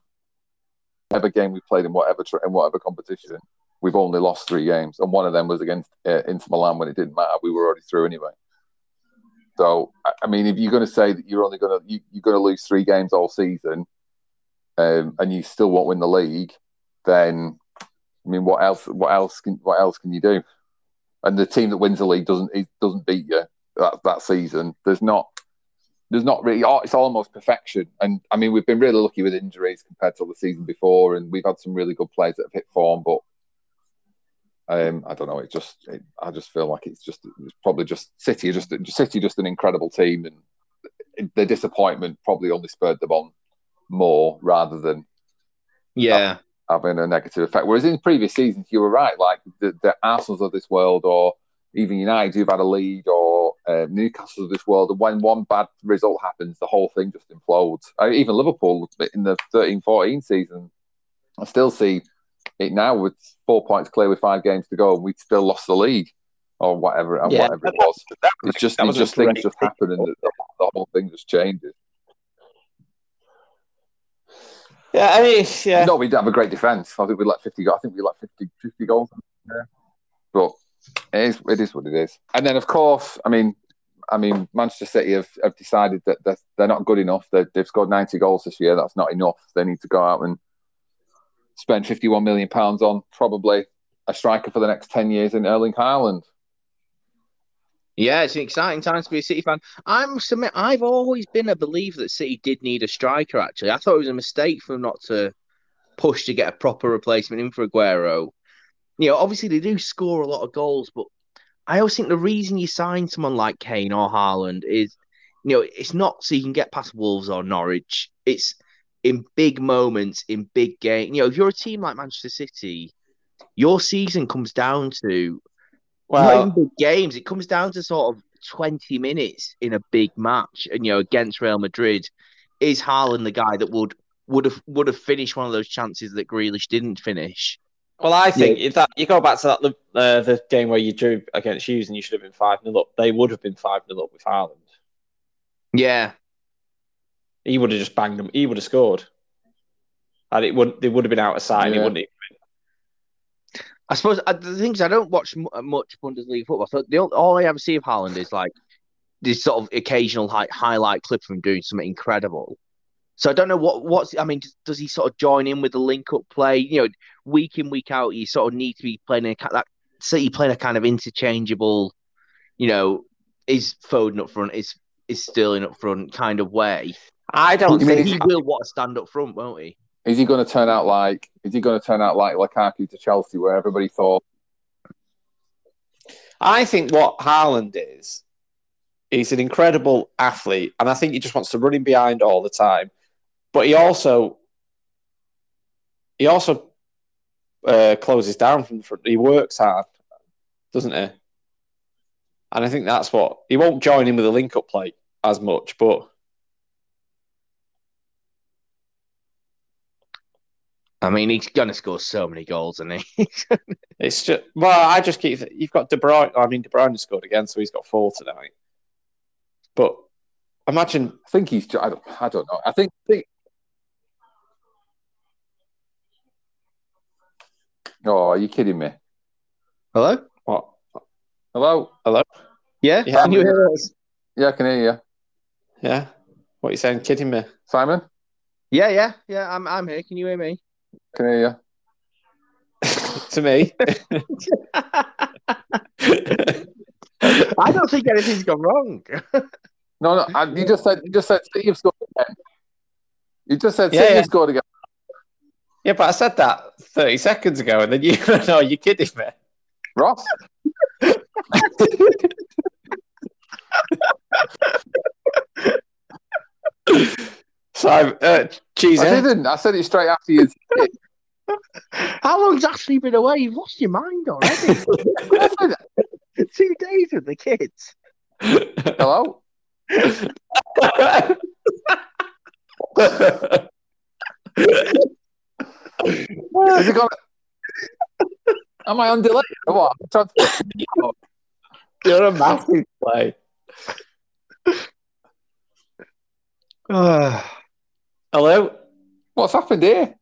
every game we played in whatever in whatever competition, we've only lost three games, and one of them was against uh, Inter Milan when it didn't matter. We were already through anyway. So, I mean, if you're going to say that you're only going to you, you're going to lose three games all season, um, and you still won't win the league, then I mean, what else? What else can what else can you do? And the team that wins the league doesn't doesn't beat you that that season. There's not there's not really oh, it's almost perfection. And I mean, we've been really lucky with injuries compared to the season before, and we've had some really good players that have hit form. But um, I don't know. It just it, I just feel like it's just it's probably just City just City just an incredible team, and the disappointment probably only spurred them on more rather than
yeah
having a negative effect. Whereas in previous seasons, you were right, like the, the Arsenal's of this world or even United who've had a lead or uh, Newcastle of this world, and when one bad result happens, the whole thing just implodes. Uh, even Liverpool in the 13-14 season, I still see it now with four points clear with five games to go, and we still lost the league or whatever and yeah, whatever it was. it's just it's just things just happen, and the, the, whole thing just changes.
Yeah, I mean, yeah.
No, we have a great defence. I think we let 50 I think we let 50, 50 goals. Yeah. It is, it is what it is. And then, of course, I mean, I mean, Manchester City have, have decided that they're, they're not good enough. they have scored 90 goals this year. That's not enough. They need to go out and spend 51 million pounds on probably a striker for the next 10 years in Erling Haaland.
Yeah, it's an exciting time to be a City fan. I must admit, I've always been a believer that City did need a striker. Actually, I thought it was a mistake for them not to push to get a proper replacement in for Aguero you know, obviously they do score a lot of goals, but I always think the reason you sign someone like Kane or Haaland is, you know, it's not so you can get past Wolves or Norwich. It's in big moments, in big games. You know, if you're a team like Manchester City, your season comes down to well, big games. It comes down to sort of 20 minutes in a big match, and you know, against Real Madrid, is Haaland the guy that would would have would have finished one of those chances that Grealish didn't finish?
Well, I think yeah. if that you go back to that uh, the game where you drew against Hughes and you should have been five 0 up, they would have been five 0 up with Haaland.
Yeah,
he would have just banged them. He would have scored, and it would they would have been out of sight. Yeah. And he wouldn't. Even
I suppose uh, the things I don't watch m- much Bundesliga football. So the all I ever see of Haaland is like this sort of occasional hi- highlight clip from doing something incredible. So I don't know what what's. I mean, does, does he sort of join in with the link up play? You know, week in week out, you sort of need to be playing a, that City playing a kind of interchangeable. You know, is Foden up front? Is is Sterling up front? Kind of way.
I don't
You mean
think
He will want to stand up front, won't he?
Is he going to turn out like? Is he going to turn out like Lukaku to Chelsea, where everybody thought,
I think what Haaland is, he's an incredible athlete, and I think he just wants to run in behind all the time. But he also, he also uh, closes down from the front. He works hard, doesn't he? And I think that's what he won't join in with the link-up play as much, but
I mean, he's gonna score so many goals, isn't he?
it's just well, I just keep you've got De Bruyne. I mean, De Bruyne scored again, so he's got four tonight. But imagine
I think he's. I don't, I don't know. I think. think oh, are you kidding me?
Hello.
what
Hello.
Yeah.
Yeah.
Can you hear us?
Yeah, I can hear you,
Yeah. What are you saying? Kidding me?
Simon.
Yeah, yeah, yeah. I'm I'm here. Can you hear me?
I can hear you.
to me.
I don't think anything's gone wrong.
No, no. I, you just said. You just said City have scored again. You just said
Yeah,
City
yeah.
have scored again.
Yeah, but I said that 30 seconds ago, and then you no, you're kidding me.
Ross.
So, uh, cheese,
I didn't. I said it straight after you.
How long's actually been away? You've lost your mind already. Two days with the kids.
Hello. Is it going? Am I on delay? or What? I'm to-
You're a massive play. Ah. Hello?
What's happened here?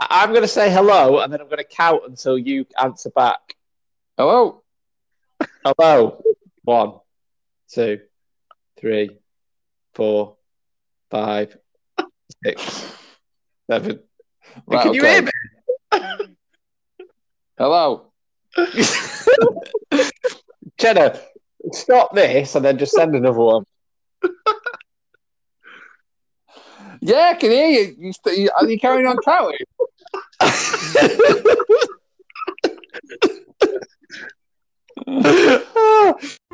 I'm going to say hello, and then I'm going to count until you answer back.
Hello.
Hello. One, two, three, four, five, six, seven.
Right,
Can you hear me?
Hello.
Jenna, stop this and then just send another one.
Yeah, I can hear you. you, st- you are you carrying on counting?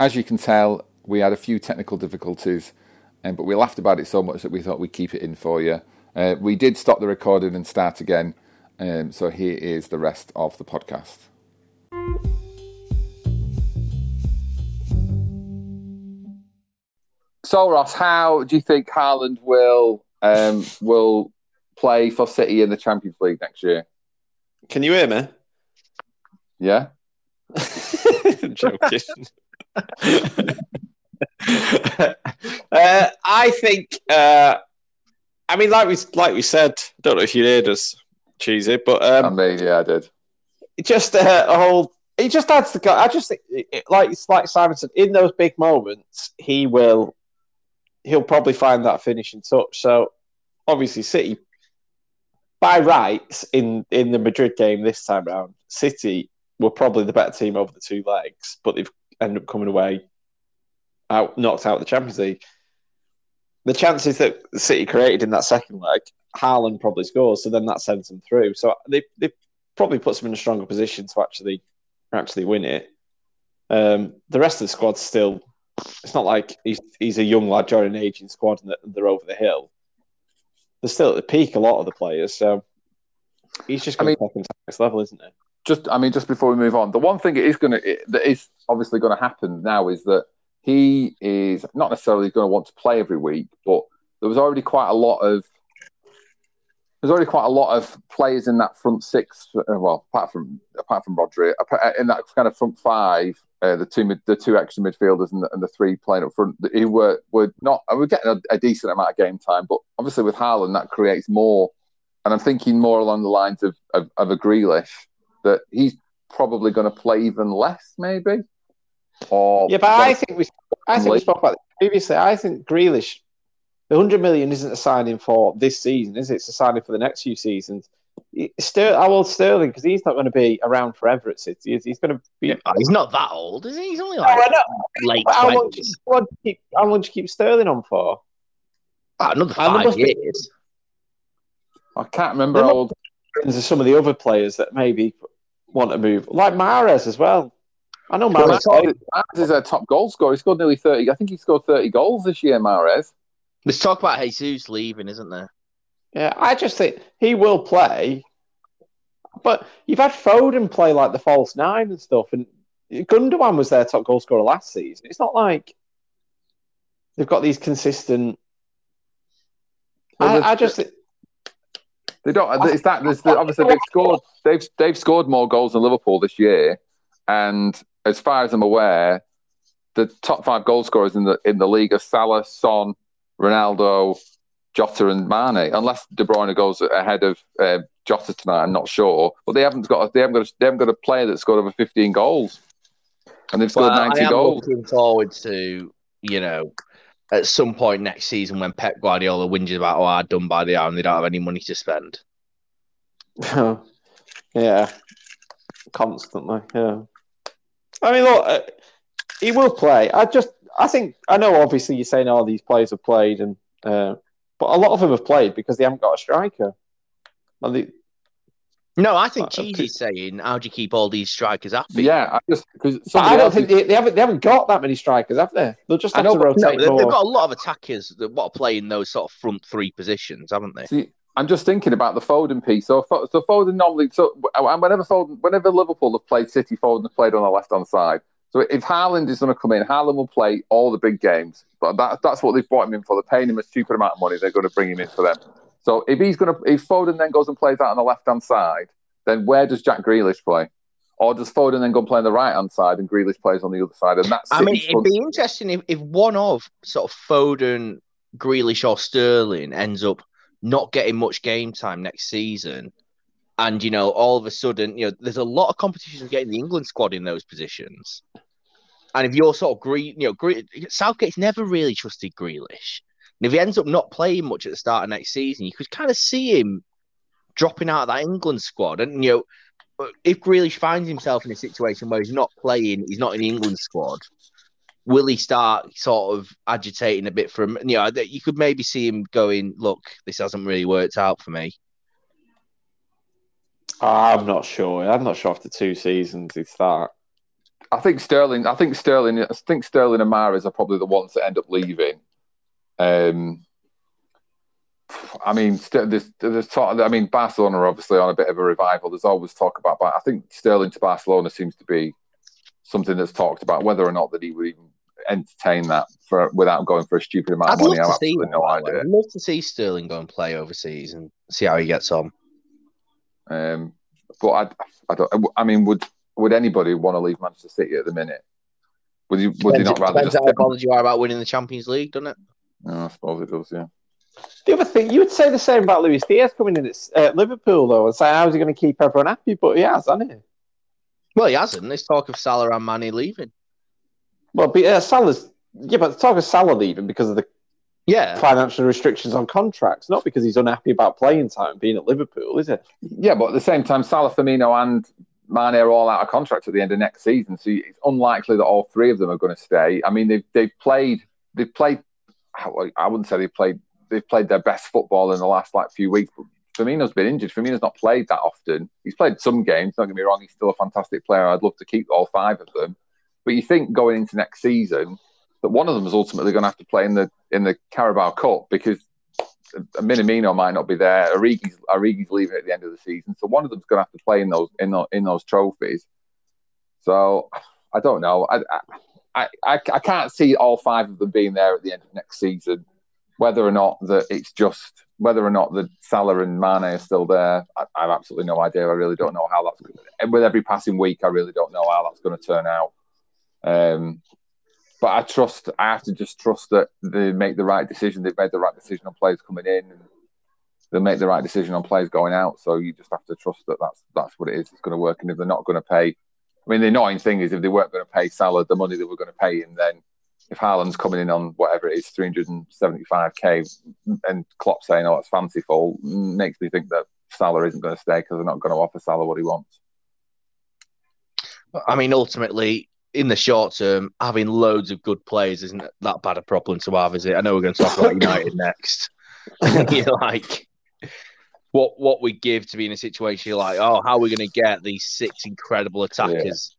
As you can tell, we had a few technical difficulties, um, but we laughed about it so much that we thought we'd keep it in for you. Uh, we did stop the recording and start again, um, so here is the rest of the podcast. So, Ross, how do you think Haaland will um, will play for City in the Champions League next year?
Can you hear me?
Yeah,
I'm joking. Uh, I think. Uh, I mean, like we like we said. I don't know if you heard us, cheesy, but
I
um,
mean, yeah, I did.
just uh, a whole. He just adds the. go- I just think, it, it- like it's like Simon said, in those big moments, he will. He'll probably find that finishing touch. So, obviously, City, by rights, in in the Madrid game this time round, City were probably the better team over the two legs, but they've ended up coming away out, knocked out of the Champions League. The chances that City created in that second leg, Haaland probably scores, so then that sends them through. So they they probably puts them in a stronger position to actually actually win it. Um, the rest of the squad's still. It's not like he's he's a young lad joining an aging squad and they're over the hill. They're still at the peak. A lot of the players, so he's just going to take them to the next level, isn't it?
Just, I mean, just before we move on, the one thing it is going to that is obviously going to happen now is that he is not necessarily going to want to play every week, but there was already quite a lot of there's already quite a lot of players in that front six. uh, Well, apart from apart from Rodri, in that kind of front five uh, the two the two extra midfielders and the, and the three playing up front who were were not we're getting a, a, decent amount of game time, but obviously with Haaland that creates more. And I'm thinking more along the lines of of, of a Grealish that he's probably going to play even less, maybe. Or
yeah, but I think we I think we spoke about this previously. I think Grealish, the hundred million isn't a signing for this season, is it? It's a signing for the next few seasons. Ster- how old Sterling? Because he's not going to be around forever at City. He's, he's going to be.
He's not that old, is he? He's only like
oh,
late.
How long, do you, how, long you keep, how long do you keep Sterling on for?
Oh, another five years. Be,
I can't remember how old.
There's some of the other players that maybe want to move, like Mahrez as well. I know Mahrez.
Mahrez is a top goal scorer. He scored nearly thirty. I think he scored thirty goals this year. Mahrez.
There's talk about Jesus leaving, isn't there?
Yeah, I just think he will play. But you've had Foden play like the false nine and stuff, and Gundogan was their top goal scorer last season. It's not like they've got these consistent. Well, I, I, just
they don't. It's that. There's the, obviously they've scored. They've they've scored more goals than Liverpool this year, and as far as I'm aware, the top five goal scorers in the in the league are Salah, Son, Ronaldo, Jota and Mane, unless De Bruyne goes ahead of uh, Jota tonight. I'm not sure, but they haven't got they haven't got a, they haven't got a player that's scored over 15 goals, and they've scored well, 90
I am
goals.
Looking forward to you know at some point next season when Pep Guardiola whinges about oh I'm done by the hour and they don't have any money to spend.
yeah, constantly. Yeah, I mean, look, uh, he will play. I just I think I know. Obviously, you're saying all oh, these players have played and. Uh, but a lot of them have played because they haven't got a striker. They...
no, I think Cheesy's saying, "How do you keep all these strikers happy?"
Yeah, I just because
I don't think they, they, haven't they haven't got that many strikers, have they? They'll just have know, to rotate. No,
they've got a lot of attackers that want to play in those sort of front three positions, haven't they?
See, I'm just thinking about the Foden piece. So, so Foden normally, so whenever Foden, whenever Liverpool have played City, Foden has played on the left hand side. So if Haaland is going to come in, Haaland will play all the big games. But that, that's what they've brought him in for. They're paying him a stupid amount of money. They're going to bring him in for them. So if he's going to, if Foden then goes and plays out on the left hand side, then where does Jack Grealish play? Or does Foden then go and play on the right hand side and Grealish plays on the other side? And that's.
I mean, it'd be interesting if, if one of sort of Foden, Grealish, or Sterling ends up not getting much game time next season. And you know, all of a sudden, you know, there's a lot of competition getting the England squad in those positions. And if you're sort of green, you know, Southgate's never really trusted Grealish. And if he ends up not playing much at the start of next season, you could kind of see him dropping out of that England squad. And you know, if Grealish finds himself in a situation where he's not playing, he's not in the England squad, will he start sort of agitating a bit from you know you could maybe see him going look this hasn't really worked out for me
I'm not sure. I'm not sure after two seasons it's that.
I think Sterling. I think Sterling. I think Sterling and Mahrez are probably the ones that end up leaving. Um, I mean, there's, there's talk, I mean, Barcelona are obviously on a bit of a revival. There's always talk about, but I think Sterling to Barcelona seems to be something that's talked about. Whether or not that he would even entertain that for without going for a stupid amount I'd of money, I have absolutely no idea.
I'd love to see Sterling go and play overseas and see how he gets on.
Um, but I, I don't. I mean, would would anybody want to leave Manchester City at the minute? Would you? Would you not rather?
Depends just how bothered you are about winning the Champions League, doesn't it?
No, I suppose it does. Yeah.
The other thing, you would say the same about Luis Diaz coming in at uh, Liverpool, though, and say how's he going to keep everyone happy? But he has, hasn't he?
Well, he hasn't. There's talk of Salah and Mane leaving.
Well, but uh, Salah's yeah, but talk of Salah leaving because of the
yeah
financial restrictions on contracts, not because he's unhappy about playing time being at Liverpool, is it?
Yeah, but at the same time, Salah, Firmino, and Mane are all out of contract at the end of next season, so it's unlikely that all three of them are going to stay. I mean, they've they've played they've played. I wouldn't say they've played they've played their best football in the last like few weeks. But Firmino's been injured. Firmino's not played that often. He's played some games. Don't get me wrong. He's still a fantastic player. I'd love to keep all five of them. But you think going into next season that one of them is ultimately going to have to play in the in the Carabao Cup because a Minamino might not be there. Origi's, Origi's leaving at the end of the season, so one of them's going to have to play in those in those, in those trophies. So I don't know. I, I I I can't see all five of them being there at the end of next season. Whether or not that it's just whether or not the Salah and Mane are still there, I, I have absolutely no idea. I really don't know how that's. With every passing week, I really don't know how that's going to turn out. Um, but I trust. I have to just trust that they make the right decision. They've made the right decision on players coming in, and they make the right decision on players going out. So you just have to trust that that's that's what it is. It's going to work. And if they're not going to pay, I mean, the annoying thing is if they weren't going to pay Salah the money they were going to pay him, then if Haaland's coming in on whatever it is, 375k, and Klopp saying, oh, it's fanciful, makes me think that Salah isn't going to stay because they're not going to offer Salah what he wants.
I mean, ultimately, in the short term, having loads of good players isn't that bad a problem to have, is it? I know we're going to talk about United next. you're like, what what we give to be in a situation like, oh, how are we going to get these six incredible attackers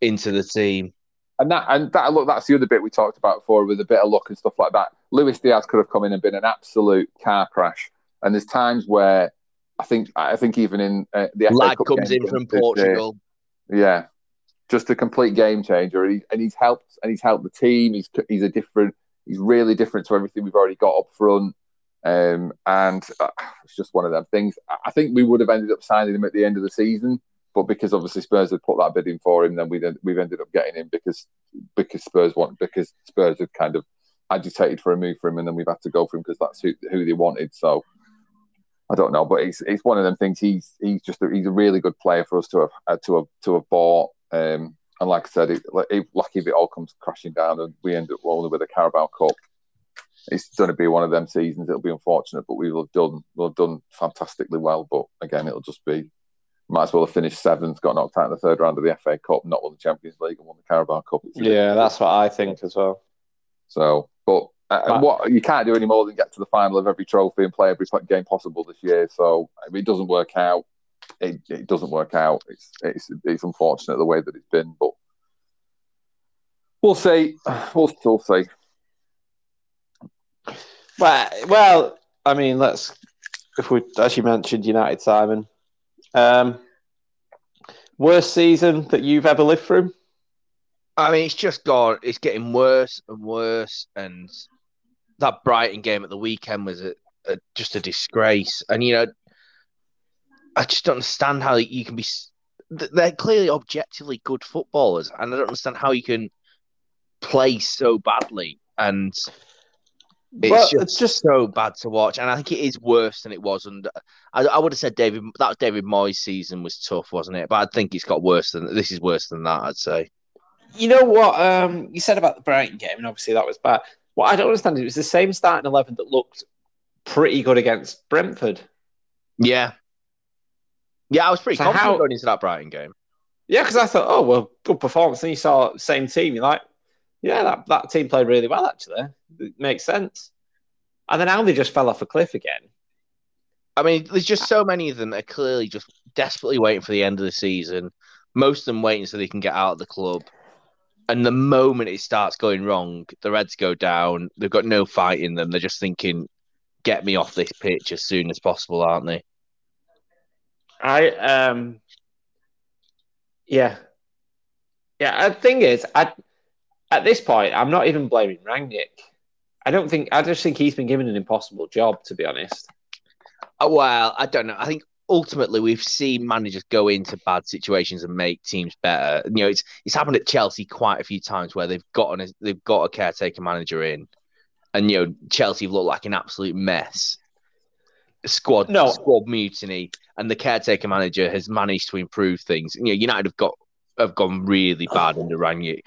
yeah. into the team?
And that and that look, that's the other bit we talked about before with a bit of luck and stuff like that. Luis Diaz could have come in and been an absolute car crash. And there's times where I think I think even in uh, the
lad comes in from Portugal.
yeah, just a complete game changer. And, he, and he's helped and he's helped the team. He's he's a different. He's really different to everything we've already got up front. Um, and uh, it's just one of them things. I think we would have ended up signing him at the end of the season, but because obviously Spurs had put that bid in for him, then we we've ended up getting him because because Spurs want because Spurs had kind of agitated for a move for him, and then we've had to go for him because that's who, who they wanted. So I don't know, but it's it's one of them things. He's he's just a, he's a really good player for us to have uh, to have to have bought. Um, and like I said, it, it, lucky if it all comes crashing down and we end up rolling with a Carabao Cup, it's going to be one of them seasons. It'll be unfortunate, but we will have done we'll have done fantastically well. But again, it'll just be might as well have finished seventh, got knocked out in the third round of the FA Cup, not won the Champions League, and won the Carabao Cup.
Yeah, that's what I think as well.
So, but uh, what you can't do any more than get to the final of every trophy and play every game possible this year. So if it doesn't work out, it, it doesn't work out. It's it's it's unfortunate the way that it's been, but we'll see. We'll still see.
Well, well, I mean, let's if we as you mentioned United, Simon. Um, worst season that you've ever lived through?
I mean, it's just gone. It's getting worse and worse, and that Brighton game at the weekend was a, a, just a disgrace. And you know, I just don't understand how you can be. They're clearly objectively good footballers, and I don't understand how you can play so badly. And it's, well, just, it's just so bad to watch, and I think it is worse than it was. And I, I would have said David that was David Moyes' season was tough, wasn't it? But I think it's got worse than this is worse than that. I'd say.
You know what um, you said about the Brighton game, and obviously that was bad. What I don't understand is it was the same starting eleven that looked pretty good against Brentford.
Yeah, yeah, I was pretty so confident how... going into that Brighton game.
Yeah, because I thought, oh well, good performance. And you saw same team, you're like, yeah, that, that team played really well, actually. It makes sense. And then now they just fell off a cliff again.
I mean, there's just so many of them that are clearly just desperately waiting for the end of the season. Most of them waiting so they can get out of the club. And the moment it starts going wrong, the Reds go down. They've got no fight in them. They're just thinking, get me off this pitch as soon as possible, aren't they?
I um yeah. Yeah, the thing is, I at this point, I'm not even blaming Rangnick. I don't think. I just think he's been given an impossible job, to be honest.
Uh, well, I don't know. I think ultimately we've seen managers go into bad situations and make teams better. You know, it's it's happened at Chelsea quite a few times where they've got an, they've got a caretaker manager in, and you know Chelsea looked like an absolute mess. Squad no. squad mutiny, and the caretaker manager has managed to improve things. You know, United have got have gone really bad under Rangnick.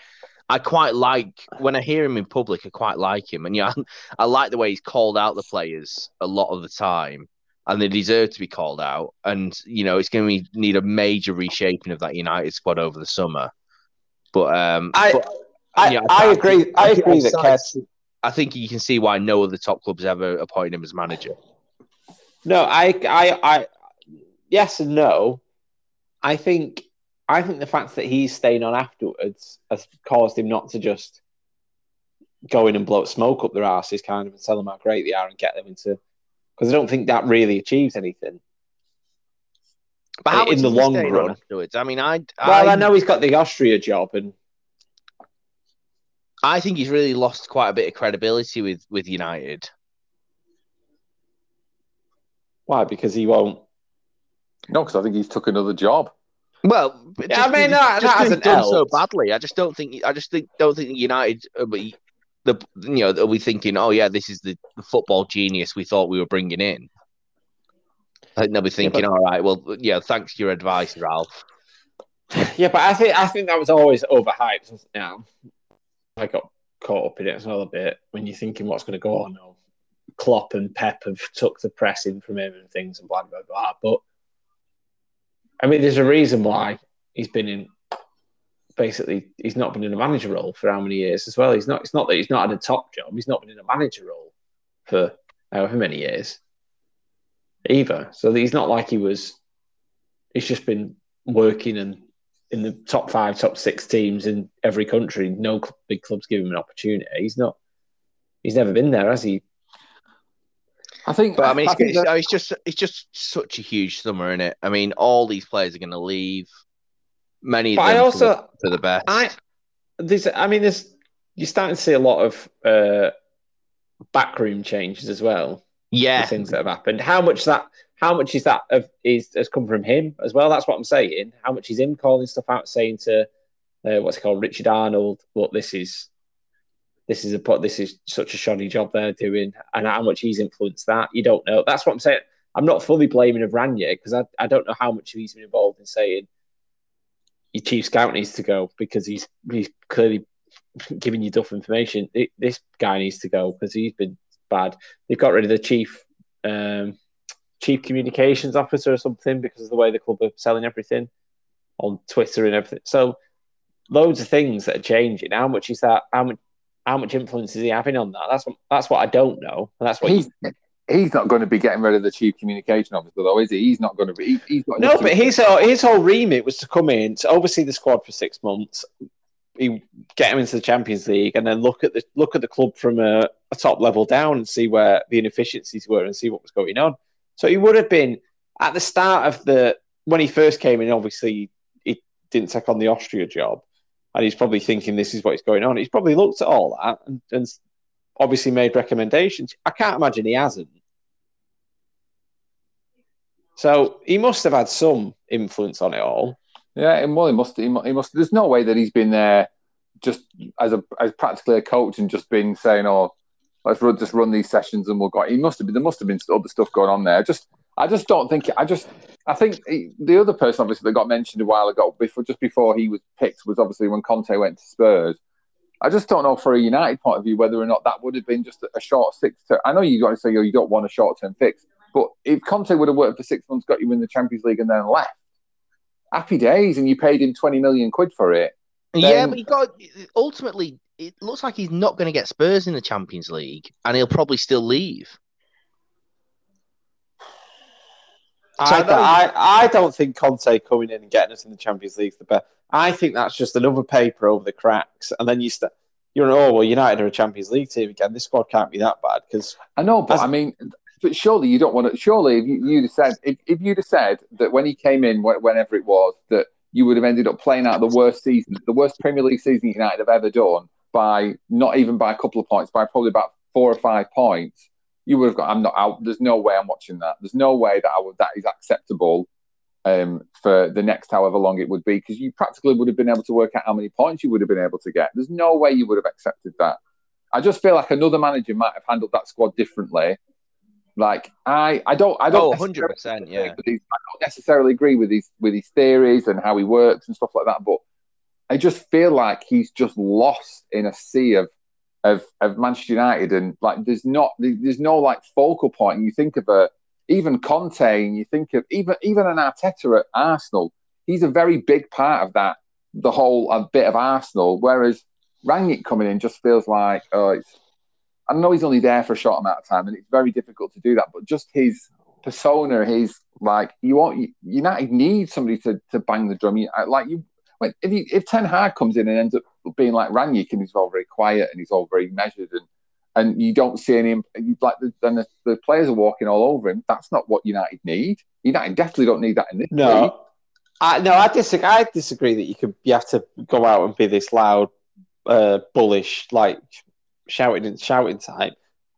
I quite like when I hear him in public. I quite like him, and yeah, I like the way he's called out the players a lot of the time, and they deserve to be called out. And you know, it's going to need a major reshaping of that United squad over the summer. But um,
I,
but,
I, I, I, agree. I, I agree that Kes...
I think you can see why no other top clubs ever appointed him as manager.
No, I, I, I, yes and no. I think I think the fact that he's staying on afterwards has caused him not to just go in and blow smoke up their asses, kind of, and tell them how great they are and get them into. Because I don't think that really achieves anything.
But how in the long run, afterwards? I mean, I,
I well, I know he's got the Austria job, and
I think he's really lost quite a bit of credibility with with United.
Why? Because he won't.
No, because I think he's took another job.
Well,
Yeah, I mean, that-
just
that hasn't
done so badly. I just don't think. I just think don't think United. uh, be- The you know are we thinking? Oh yeah, this is the, the football genius we thought we were bringing in. I think they'll be thinking, all right, well, yeah, thanks for your advice, Ralf.
Yeah, but I think I think that was always overhyped. wasn't it? I got caught up in it as well a bit when you're thinking what's going to go on. Klopp and Pep have took the pressing from him and things and blah blah blah. But I mean, there's a reason why he's been in. Basically, he's not been in a manager role for how many years as well. He's not. It's not that he's not had a top job. He's not been in a manager role for however many years either. So he's not like he was. He's just been working and in the top five, top six teams in every country. No big clubs give him an opportunity. He's not. He's never been there, has he?
I think.
But I mean, it's, it's,
that-
it's just it's just such a huge summer, isn't it? I mean, all these players are going to leave. Many of
But I also-
for, the, for the best.
I there's. I mean, there's. You're starting to see a lot of uh, backroom changes as well.
yeah,
things that have happened. How much that? How much is that of is has come from him as well? That's what I'm saying. How much is him calling stuff out, saying to uh, what's it called, Richard Arnold, "Look, this is this is a. This is such a shoddy job they're doing," and how much he's influenced that. You don't know. That's what I'm saying. I'm not fully blaming of Ranier because I, I don't know how much he's been involved in saying your chief scout needs to go because he's he's clearly giving you duff information. It, this guy needs to go because he's been bad. They've got rid of the chief um, chief communications officer or something because of the way the club are selling everything on Twitter and everything. So loads of things that are changing. How much is that? How much? How much influence is he having on that? That's what that's what I don't know, and that's what
he's he's not going to be getting rid of the chief communication officer, though, is he? He's not going to be. He, he's got
No, but his whole, his whole remit was to come in to oversee the squad for six months, he get him into the Champions League, and then look at the look at the club from a, a top level down and see where the inefficiencies were and see what was going on. So he would have been at the start of the when he first came in. Obviously, he didn't take on the Austria job, and he's probably thinking this is what's going on. He's probably looked at all that and, and obviously made recommendations. I can't imagine he hasn't. So he must have had some influence on it all.
Yeah, and well, he must. He must, he must. There's no way that he's been there just as a as practically a coach and just been saying, "Oh, let's run, just run these sessions and we'll go." He must have been. There must have been other stuff going on there. Just, I just don't think. I just, I think the other person obviously that got mentioned a while ago, before just before he was picked, was obviously when Conte went to Spurs. I just don't know for a United point of view whether or not that would have been just a short six term. I know you got to say oh, you don't want a short term fix, but if Conte would have worked for six months, got you in the Champions League, and then left, happy days, and you paid him twenty million quid for it.
yeah, but he got ultimately. It looks like he's not going to get Spurs in the Champions League, and he'll probably still leave. So
I,
I know-
I, I don't think Conte coming in and getting us in the Champions League is the best. I think that's just another paper over the cracks, and then you start. You're oh well, United are a Champions League team again. This squad can't be that bad because
I know, but
As-
I mean, but surely you don't want to. Surely, if you, you'd have said if, if you'd have said that when he came in, whenever it was, that you would have ended up playing out the worst season, the worst Premier League season United have ever done by not even by a couple of points, by probably about four or five points. You would have got. I'm not out. There's no way I'm watching that. There's no way that I would. That is acceptable um, for the next however long it would be, because you practically would have been able to work out how many points you would have been able to get. There's no way you would have accepted that. I just feel like another manager might have handled that squad differently. Like I, I don't, I don't.
Oh,
necessarily
100%, yeah.
with his- I don't necessarily agree with his with his theories and how he works and stuff like that. But I just feel like he's just lost in a sea of of of Manchester United, and like there's not there's no like focal point. And you think of a even Conte, and you think of even even an Arteta at Arsenal. He's a very big part of that the whole uh, bit of Arsenal. Whereas Rangnick coming in just feels like oh, it's. I know he's only there for a short amount of time, and it's very difficult to do that. But just his persona, his like you want United need somebody to, to bang the drum. You, like you, if you, if Ten Hag comes in and ends up being like Rangnick and he's all very quiet and he's all very measured and and you don't see any like the, then the, the players are walking all over him. That's not what United need. United definitely don't need that in this league.
no, I no, I disagree. I disagree that you could you have to go out and be this loud, uh, bullish, like shouting and shouting type.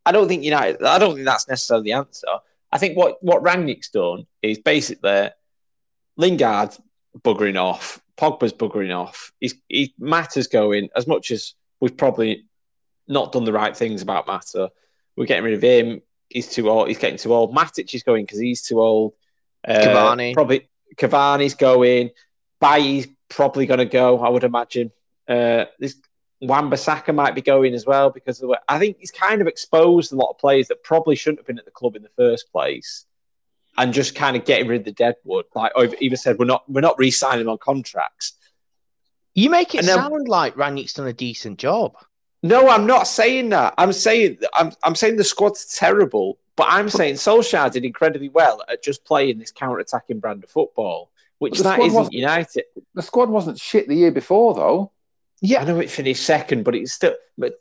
I don't think United. I don't think that's necessarily the answer. I think what what Rangnick's done is basically Lingard buggering off. Pogba's buggering off. He's he Mata's going as much as we've probably not done the right things about Mata. We're getting rid of him. He's too old. He's getting too old. Matic is going because he's too old. Uh,
Cavani.
probably Cavani's going. Bailly's probably going to go. I would imagine. Uh, this Wan-Bissaka might be going as well because of the way, I think he's kind of exposed a lot of players that probably shouldn't have been at the club in the first place, and just kind of getting rid of the deadwood. Like I've even said, we're not we're not re-signing on contracts.
You make it
And then-
sound like Rangnick's done a decent job.
No, I'm not saying that. I'm saying I'm I'm saying the squad's terrible, but I'm saying Solskjaer did incredibly well at just playing this counter-attacking brand of football, which
But the
that
squad
isn't
wasn't-
United.
The squad wasn't shit the year before, though.
Yeah, I know it finished second, but it's still. But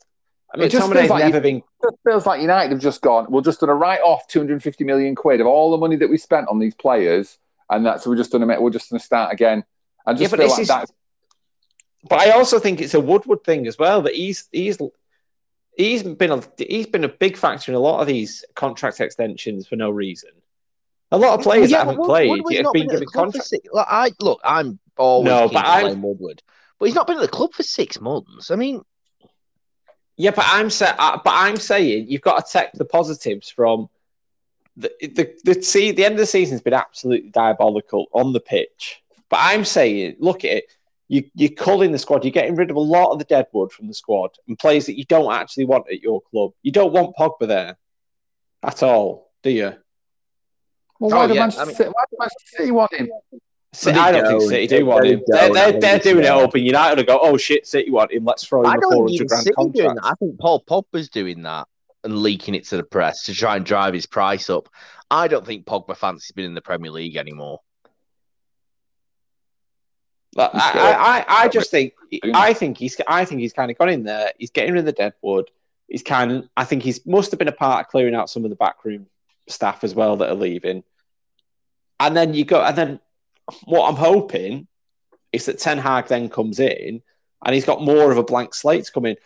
I mean,
It just
McTominay's
like
never
you-
been.
It just feels like United have just gone. We're just going to write off 250 million quid of all the money that we spent on these players, and that's we're just going to we're just going to start again. I just
Yeah, but
feel
this
like
is-
that's
But I also think it's a Woodward thing as well that he's he's he's been a he's been a big factor in a lot of these contract extensions for no reason. A lot of players
Yeah,
that haven't
Wood-
played
Woodward's
have
not
been
at
given contracts.
Look, I look, I'm always
No,
keen
but
to
I'm-
blame Woodward, but he's not been at the club for six months. I mean,
Yeah, but I'm sa- uh, but I'm saying you've got to take the positives from the the the see the end of the season's been absolutely diabolical on the pitch. But I'm saying, look at it. You you're culling the squad. You're getting rid of a lot of the deadwood from the squad and players that you don't actually want at your club. You don't want Pogba there at all, do you?
well, why
Oh,
do
yeah,
Manchester
I mean-
why do Manchester City want him?
See,
They
I don't think
don't.
City
They-
do want
they
him. They're,
don't.
they're, they're doing it
so.
open. United will go, oh shit, City want him. Let's throw him
I
a
don't
four
think
hundred
even
grand
City doing
contract.
that. I think Paul Pogba's doing that and leaking it to the press to try and drive his price up. I don't think Pogba fancy's been in the Premier League anymore.
Like, I, I, I, I just think I think he's I think he's kind of gone in there. He's getting rid of the deadwood. He's kind of I think he's must have been a part of clearing out some of the backroom staff as well that are leaving. And then you go and then what I'm hoping is that Ten Hag then comes in and he's got more of a blank slate to come in.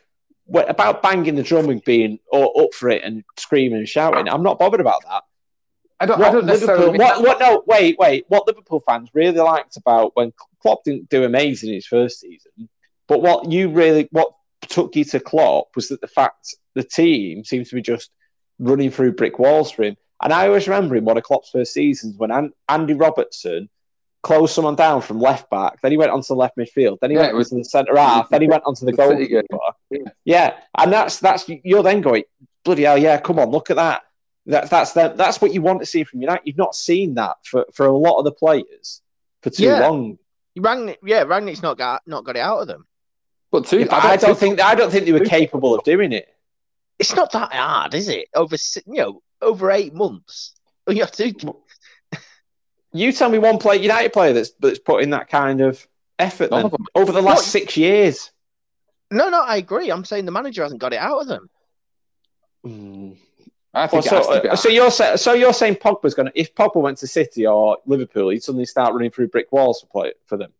What about banging the drum and being up for it and screaming and shouting? I'm not bothered about that.
I don't. I
What
don't necessarily.
What, what, no, wait, wait. What Liverpool fans really liked about when Klopp didn't do amazing in his first season, but what you really, what took you to Klopp was that the fact the team seems to be just running through brick walls for him. And I always remember in one of Klopp's first seasons when An- Andy Robertson closed someone down from left back, then he went onto the left midfield, then he
Yeah,
went
it was-
onto the centre half, then he went onto the
the City game.
goalkeeper.
Yeah.
Yeah, and that's that's you're then going bloody hell. Yeah, come on, look at that. That that's the, that's what you want to see from United. You've not seen that for, for a lot of the players for too
Yeah.
long.
Rangnick, yeah, Rangnick's not got not got it out of them.
But two,
Yeah, but I don't think I don't think they were capable of doing it.
It's not that hard, is it? Over you know, over eight months. You have to
You tell me one player, United player that's that's put in that kind of effort then,
of
over the last
What?
six years.
No, no, I agree. I'm saying the manager hasn't got it out of them.
I
Well,
think it
so,
has
uh, so you're saying so you're saying Pogba's going to if Pogba went to City or Liverpool, he'd suddenly start running through brick walls for play for them.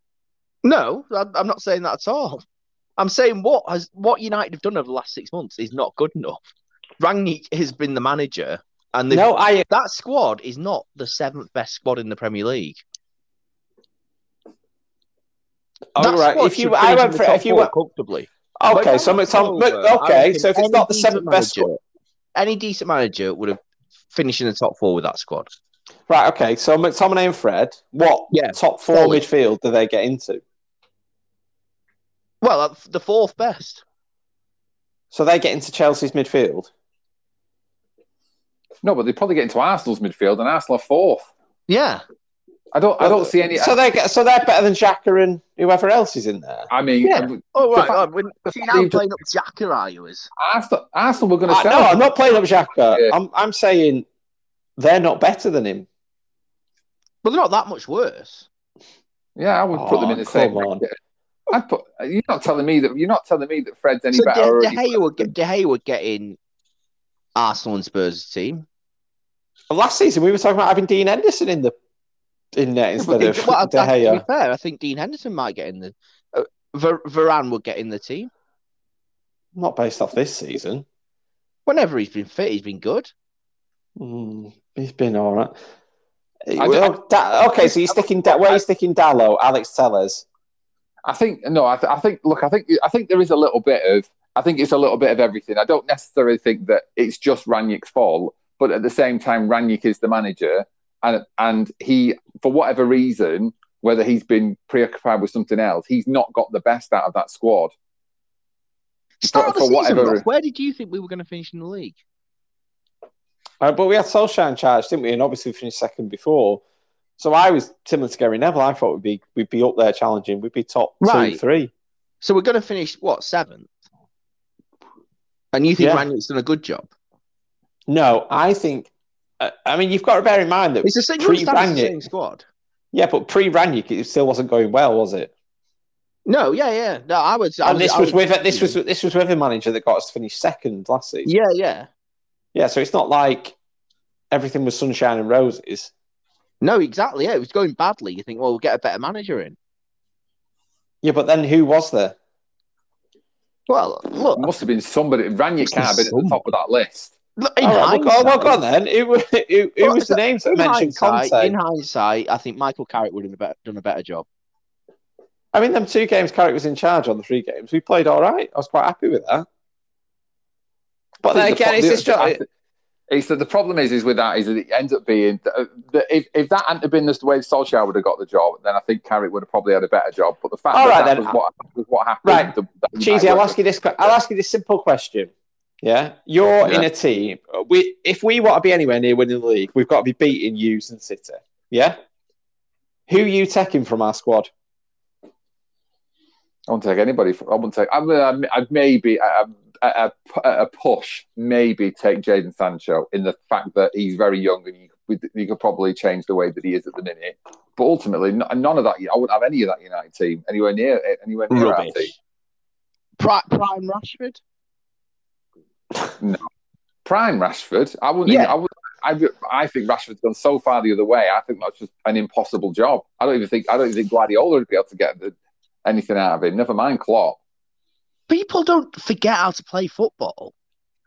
No, I- I'm not saying that at all. I'm saying what has what United have done over the last six months is not good enough. Rangnick has been the manager, and
No, I
that squad is not the seventh best squad in the Premier League.
all right. If you I went for if you went
comfortably.
okay, so
over,
okay, so if it's not the seventh best
manager-
squad,
any decent manager would have finished in the top four with that squad.
right? Okay, so McTominay and Fred, what
Yeah,
top four
solid.
midfield do they get into?
Well, the fourth best.
So they get into Chelsea's midfield.
No, but they probably get into Arsenal's midfield, and Arsenal are fourth.
Yeah,
I don't. I don't see any.
So they get so they're better than Xhaka and whoever else is in there.
I mean,
Yeah. Oh
The
right,
fact-
right. When,
the
see now playing up Xhaka, are you? Is
Arsenal, Arsenal were going to
Uh,
sell.
no, I'm not playing up Xhaka.
Yeah.
I'm I'm saying they're not better than him.
well, they're not that much worse.
Yeah, I would put them
Oh,
in the same.
come on.
bracket. I'd put. You're not telling me that. You're not telling me that Fred's any
So
better.
De, De
already.
Gea would De Gea would get in Arsenal and Spurs team.
And last season we were talking about having Dean Henderson in the in there instead
but
of
Well, I,
De
I, to
Gea.
be fair, I think Dean Henderson might get in the. Uh, Ver, Varane would get in the team
Not based off this season.
whenever he's been fit. He's been good.
Hmm, he's been all right.
I-
Well, Da- okay, so you're sticking da- where are you sticking Dalot, Alex Telles?
I think no. I, th- I think look. I think I think there is a little bit of. I think it's a little bit of everything. I don't necessarily think that it's just Rangnick's fault, but at the same time, Rangnick is the manager, and and he, for whatever reason, whether he's been preoccupied with something else, he's not got the best out of that squad.
Start of the
for
season,
whatever-
Ross, where did you think we were going to finish in the league?
Uh, but we had Solskjaer in charge, didn't we? And obviously we finished second before. So I was similar to Gary Neville. I thought we'd be we'd be up there challenging. We'd be top
Right.
two, three.
So we're going to finish what seventh? And you think
Yeah.
Rangnick's done a good job?
No, I think. Uh, I mean, you've got to bear in mind that
It's the same,
pre
it's the same squad.
Yeah, but pre Rangnick, it still wasn't going well, was it?
No, yeah, yeah. No, I was. I
And this
I
was with this was this was with a manager that got us to finish second last season.
Yeah, yeah.
Yeah, so it's not like everything was sunshine and roses.
No, exactly. Yeah, it was going badly. You think, well, we'll get a better manager in.
Yeah, but then who was there?
Well, look,
It must have been somebody. Rangnick can't have been at the top of that list.
look in
All right, well, go, well, go on then. Who, who, who
Well,
was the
so-
names that mentioned Conte?
in hindsight, I think Michael Carrick would have done a better, done a better job.
I mean, them two games Carrick was in charge on the three games. We played all right. I was quite happy with that. But then
I think the
again, it's
the-
just
I thi- it's that the problem is is with that is that it ends up being that, uh, that if, if that hadn't been the way Solskjaer would have got the job, then I think Carrick would have probably had a better job. But the fact
All
that
right,
that
then.
was what was what happened.
Right.
the-
Cheesy, I'll ask you this. I'll ask you this simple question. Yeah, you're in a team. We, if we want to be anywhere near winning the league, we've got to be beating Hughes and City. Yeah. Who are you taking from our squad?
I won't take anybody. I won't take. I mean, I'd- I'd maybe a, a, a, a push, maybe take Jadon Sancho in the fact that he's very young and you, you could probably change the way that he is at the minute. But ultimately, none of that. I wouldn't have any of that United team anywhere near eh, anywhere near our team.
Rubbish. Prime Rashford.
No, prime Rashford. I wouldn't.
Yeah.
Even, I would. I, I think Rashford's gone so far the other way. I think that's just an impossible job. I don't even think. I don't even think Guardiola would be able to get the, anything out of it. Never mind Klopp.
People don't forget how to play football.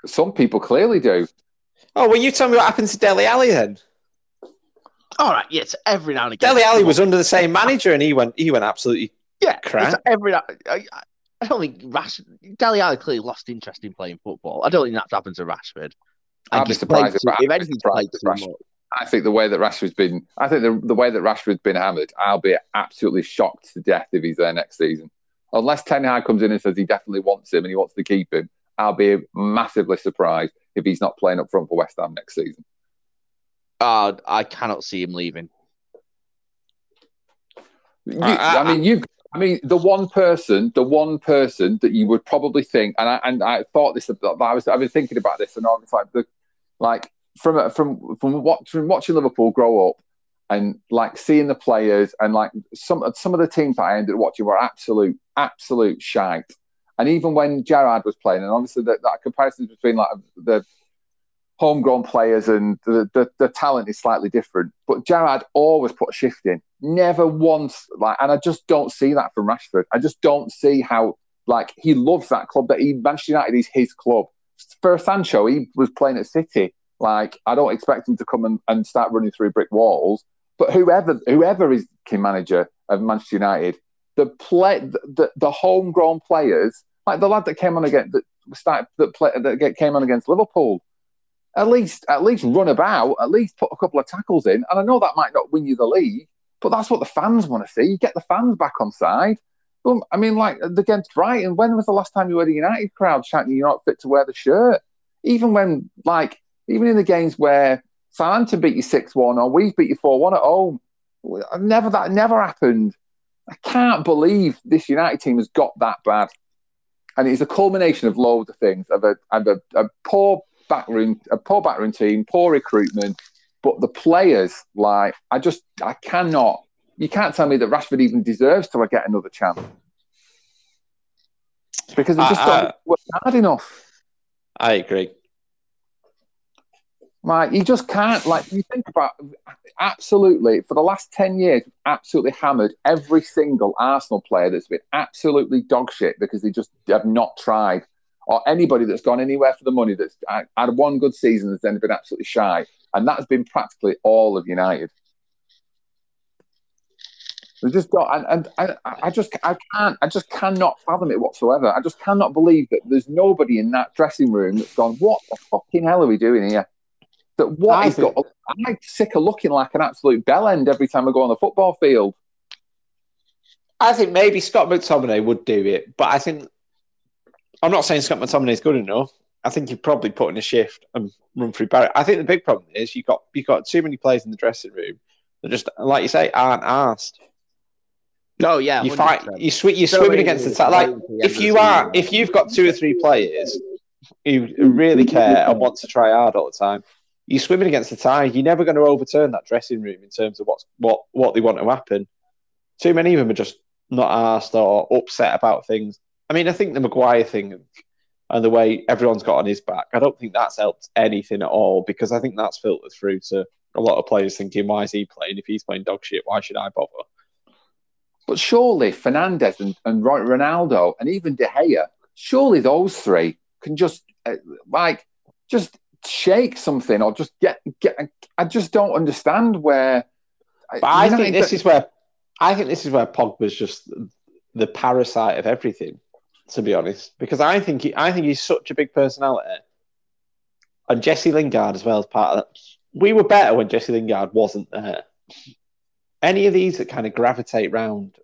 Some people clearly do.
Oh, well, you tell me what happened to Dele Alli then.
All right, yes, every now and again.
Dele Alli was under the same manager, and he went. He went absolutely.
yeah,
crap.
it's every. now- I, I don't think Rash Dele Alli clearly lost interest in playing football. I don't think that's happened to Rashford. I
I'd be
think
surprised if-
too- if anything's played too much.
I think the way that Rashford's been, I think the, the way that Rashford's been hammered, I'll be absolutely shocked to death if he's there next season. Unless Ten Hag comes in and says he definitely wants him and he wants to keep him, I'll be massively surprised if he's not playing up front for West Ham next season.
Uh, I cannot see him leaving.
You,
I-
I, mean, you. I mean, the one person, the one person that you would probably think, and I and I thought this. I was. I've been thinking about this, and I was like, the, like from from from what from watching Liverpool grow up, and like seeing the players, and like some some of the teams that I ended up watching were absolute absolute shite. And even when Gerrard was playing, and obviously that, that comparison between like the homegrown players and the, the, the talent is slightly different. But Gerrard always put a shift in. Never once like and I just don't see that from Rashford. I just don't see how like he loves that club that he Manchester United is his club. For Sancho, he was playing at City. Like I don't expect him to come and, and start running through brick walls. But whoever whoever is team manager of Manchester United, the play the, the, homegrown players, like the lad that came on against that started that play that came on against Liverpool, at least at least run about, at least put a couple of tackles in. And I know that might not win you the league, but that's what the fans want to see. You get the fans back on side. Well, I mean, like against Brighton, when was the last time you heard a United crowd shouting you're not fit to wear the shirt? Even when, like, even in the games where Southampton beat you six one or we've beat you four one at home, never that never happened. I can't believe this United team has got that bad, and it's a culmination of loads of things of a of a, a poor backroom, a poor backroom team, poor recruitment, but the players, like, I just I cannot. You can't tell me that Rashford even deserves to get another chance because they just
I-
don't
I-
work hard enough.
I agree.
Like you just can't. Like you think about absolutely for the last ten years, absolutely hammered every single Arsenal player that's been absolutely dog shit because they just have not tried, or anybody that's gone anywhere for the money that's had one good season has then been absolutely shy, and that's been practically all of United. They just don't, and, and I, I just, I can't, I just cannot fathom it whatsoever. I just cannot believe that there's nobody in that dressing room that's gone, what the fucking hell are we doing here? That what
I
he's
think-
got, I'm sick of looking like an absolute bell end every time I go on the football field.
I think maybe Scott McTominay would do it, but I think I'm not saying Scott McTominay is good enough. I think you'd probably put in a shift and run through Barrett. I think the big problem is you got you got too many players in the dressing room that just, like you say, aren't asked.
No, yeah,
You fight,
100%.
you swi- you're
So
swimming against the
is
tide. Like
going to the end
if you are, if you've got two or three players who really care and want to try hard all the time, you're swimming against the tide. You're never going to overturn that dressing room in terms of what's what what they want to happen. Too many of them are just not asked or upset about things. I mean, I think the Maguire thing and the way everyone's got on his back, I don't think that's helped anything at all because I think that's filtered through to a lot of players thinking, why is he playing? If he's playing dog shit, why should I bother?
But surely Fernandes and, and Ronaldo and even De Gea, surely those three can just uh, like just shake something or just get get. I just don't understand where.
But I think this is where I think this is where Pogba's just the parasite of everything. To be honest, because I think he, I think he's such a big personality, and Jesse Lingard as well as part of that. We were better when Jesse Lingard wasn't there. Any of these that kind of gravitate round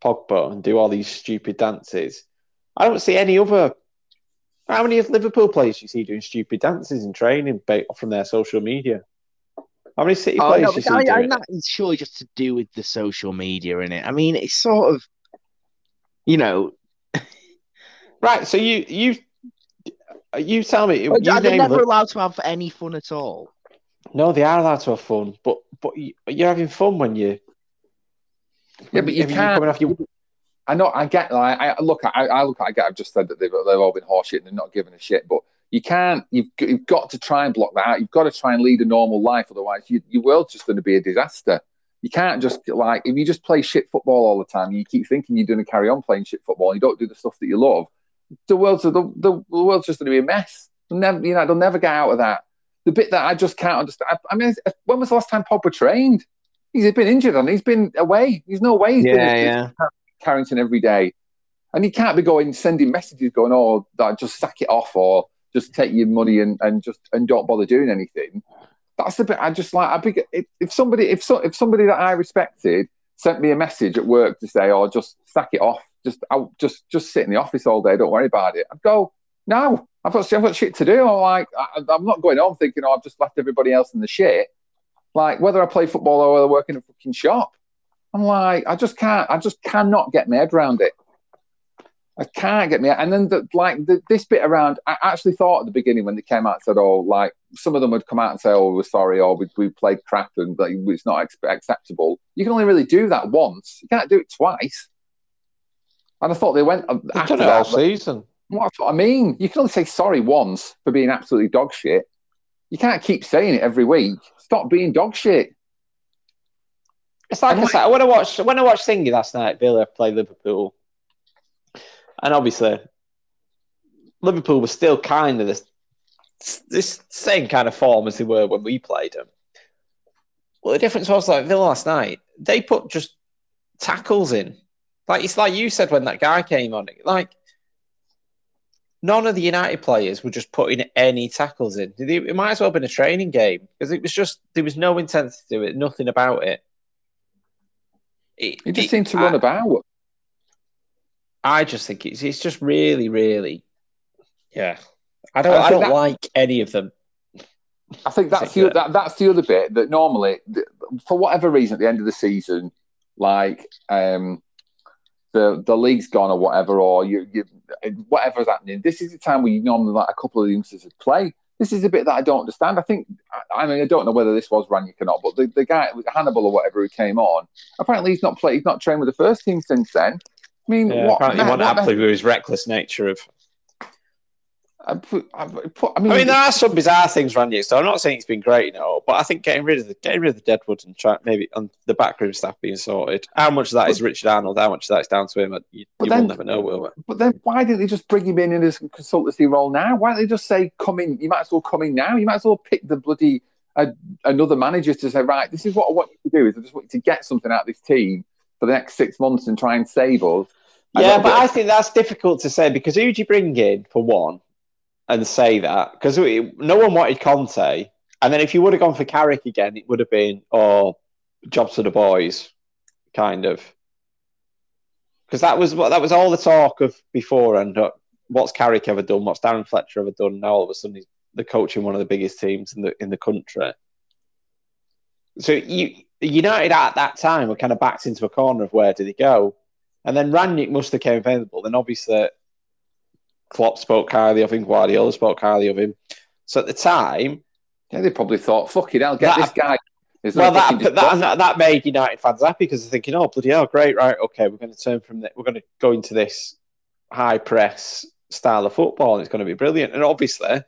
Pogba and do all these stupid dances, I don't see any other. How many of Liverpool players do you see doing stupid dances in training ba- from their social media? How many City
Oh,
players
no,
do you see
I,
doing
I,
it?
that is surely just to do with the social media in it. I mean, it's sort of, you know,
Right. So you you you tell me. You
are they
name
never
Li-
allowed to have any fun at all?
no, they are allowed to have fun, but but you- you're having fun when you.
Yeah, but you
when you're
can't-
coming off your-
I know. I get. Like, I look. I, I look. I get. I've just said that they've they've all been horseshit and they're not giving a shit. But you can't. You've you've got to try and block that out. You've got to try and lead a normal life. Otherwise, you, your world's just going to be a disaster. You can't just like if you just play shit football all the time. You keep thinking you're going to carry on playing shit football. And you don't do the stuff that you love. The world's the, the, the world's just going to be a mess. They'll never, you know, they'll never get out of that. The bit that I just can't understand. I, I mean, when was the last time Pogba trained? He's been injured and he's been away. He's no way he's been at Carrington every day. And he can't be going sending messages going, oh, that just sack it off or just take your money and, and just and don't bother doing anything. That's the bit I just like. I think if, if somebody if so, if somebody that I respected sent me a message at work to say, oh, just sack it off, just I'll just just sit in the office all day, don't worry about it. I'd go, no, I've got I've got shit to do. I'm like, I, I'm not going home thinking, oh, I've just left everybody else in the shit. Like whether I play football or whether I work in a fucking shop. I'm like, I just can't, I just cannot get my head around it. I can't get me. And then, the, like the, this bit around, I actually thought at the beginning when they came out and said, "Oh, like some of them would come out and say, oh, we're sorry, or we, we played crap and like, it's not ex- acceptable." You can only really do that once. You can't do it twice. And I thought they went um,
They've
after
done it all
that.
season.
That's what I mean. You can only say sorry once for being absolutely dog shit. You can't keep saying it every week. Stop being dog shit.
It's like I said, when I watched when I watched Thingy last night, Villa play Liverpool, and obviously Liverpool was still kind of this this same kind of form as they were when we played them. Well, the difference was like Villa last night, they put just tackles in. Like it's like you said when that guy came on. Like none of the United players were just putting any tackles in. It might as well have been a training game because it was just there was no intensity to it, nothing about it. It,
You just
it-
seem to
I-
run about.
I just think it's it's just really, really, yeah. I don't
I
I, don't
that-
like any of them.
I think that's the that, that's the other bit that normally, for whatever reason, at the end of the season, like um, the the league's gone or whatever, or you, you whatever's happening. This is the time where you normally like a couple of the youngsters would play. This is a bit that I don't understand. I think I mean I don't know whether this was Rangnick or not, but the, the guy Hannibal or whatever who came on, apparently he's not played. He's not trained with the first team since then. I mean,
Yeah,
what?
apparently,
what
one
the-
happily with his reckless nature of.
I, put- I, put- I mean,
I mean, there are some bizarre things around you. So I'm not saying it's been great, no, but I think getting rid of the getting rid of the Deadwood and try, maybe on the backroom staff being sorted. How much of that is Richard Arnold? How much of that is down to him? You, you
But
will never know, will we?
But then why didn't they just bring him in in his consultancy role now? Why don't they just say, come in, you might as well come in now. You might as well pick the bloody uh, another manager to say, right, this is what I want you to do is I just want you to get something out of this team for the next six months and try and save us.
Yeah, but
bit
I think that's difficult to say because who do you bring in for one and say that? Because no one wanted Conte. And then if you would have gone for Carrick again, it would have been, oh, jobs for the boys, kind of. Because that was what that was all the talk of before. And uh, what's Carrick ever done? What's Darren Fletcher ever done? Now all of a sudden he's the coach in one of the biggest teams in the in the country. So you United at that time were kind of backed into a corner of where did he go? And then Rangnick must have came available. Then obviously Klopp spoke highly of him, Guardiola spoke highly of him. So at the time,
yeah, they probably thought, "Fuck it, I'll get
That-
this guy."
Well, that, that, that that made United fans happy because they're thinking, "Oh, bloody hell, great, right? Okay, we're going to turn from that. We're going to go into this high press style of football, and it's going to be brilliant." And obviously,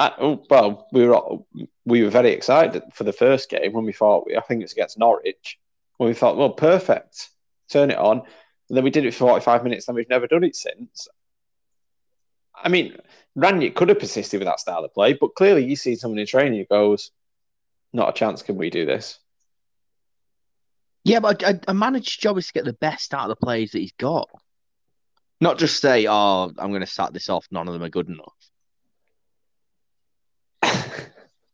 I, oh, well, we were we were very excited for the first game when we thought, I think it's against Norwich, when we thought, "Well, perfect, turn it on," and then we did it for forty-five minutes, and we've never done it since. I mean, Rangnick could have persisted with that style of play, but clearly, you see someone in training who goes, "Not a chance. Can we do this?"
Yeah, but a, a manager's job is to get the best out of the players that he's got. Not just say, oh, I'm going to sack this off. None of them are good enough.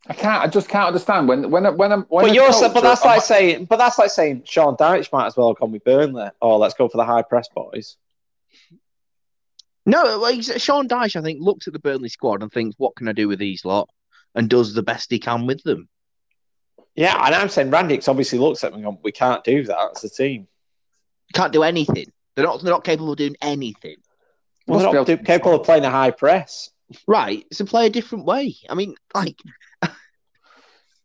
I can't. I just can't understand when when when I'm. When
but you're
coach
but
or-
that's like saying but that's like saying Sean Dyche might as well have gone with Burnley. Oh, let's go for the high press boys.
No, like Sean Dyche, I think, looks at the Burnley squad and thinks, what can I do with these lot? And does the best he can with them.
Yeah, and I'm saying Rangnick's obviously looks at them and gone, we can't do that as a team.
Can't do anything. They're not, they're not capable of doing anything.
Well, they're not do- capable of playing a high press.
Right. So play a different way. I mean, like,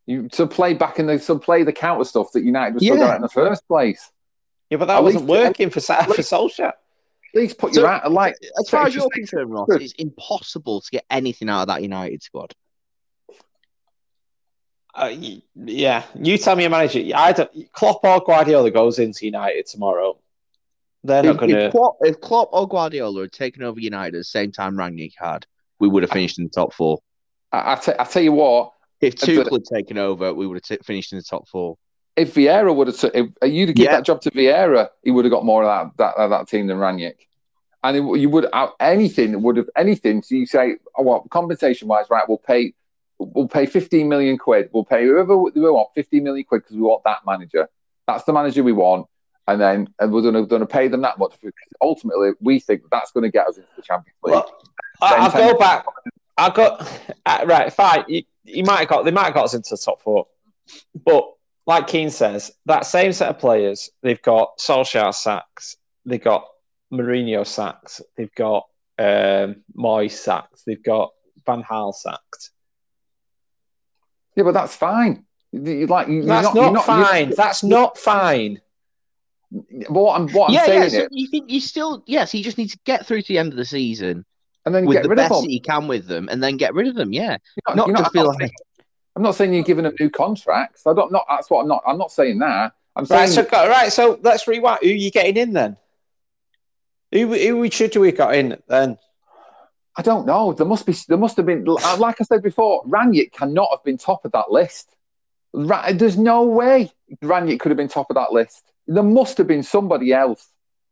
you to play back in the to play the counter stuff that United was
Yeah.
still at in the first place.
Yeah, but that
At
wasn't
least-
working for Sa- for Solskjaer.
At least put
So-
your out like
as far as you're concerned, Ross, it's impossible to get anything out of that United squad.
Uh, yeah, you tell me a manager. I don't, Klopp or Guardiola goes into United tomorrow. They're not
If,
going to.
Klopp, if Klopp or Guardiola had taken over United at the same time Rangnick had, we would have finished in the top four.
I, I, t- I tell you what,
If
But-
Tuchel had taken over, we would have t- finished in the top four.
If Vieira would have, if you'd have given
Yeah.
that job to Vieira, he would have got more of that that, that team than Rangnick. And it, you would out anything would have anything. So you say, oh, well, compensation wise, right? We'll pay, we'll pay fifteen million quid. We'll pay whoever we want fifteen million quid because we want that manager. That's the manager we want. And then and we're going to pay them that much because ultimately we think that's going to get us into the Champions League.
Well, I'll go back. I got uh, right. Fine. You, you might have got. They might have got us into the top four, but like Keane says, that same set of players. They've got Solskjaer sacks. They've got Mourinho sacks. They've got um, Moyes sacks. They've got Van Gaal sacked.
yeah, but that's fine. You, you like you,
That's
you're
not,
you're you're-
fine. That's not fine.
But what I'm what I'm saying
yeah. So
is,
you think you still yes, he just needs to get through to the end of the season
and then
with
get
the
rid of
best
them.
that he can with them, and then get rid of them. Yeah,
You're
not
you're
just
I'm
feel like
saying- I'm not saying you're giving them new contracts. I don't. Not that's what I'm not. I'm not saying that. I'm saying
Right. So go- right. So let's rewind. Who are you getting in then? Who who we should we got in then?
I don't know. There must be. There must have been. Like I said before, Rangnick cannot have been top of that list. Ra- There's no way Rangnick could have been top of that list. There must have been somebody else.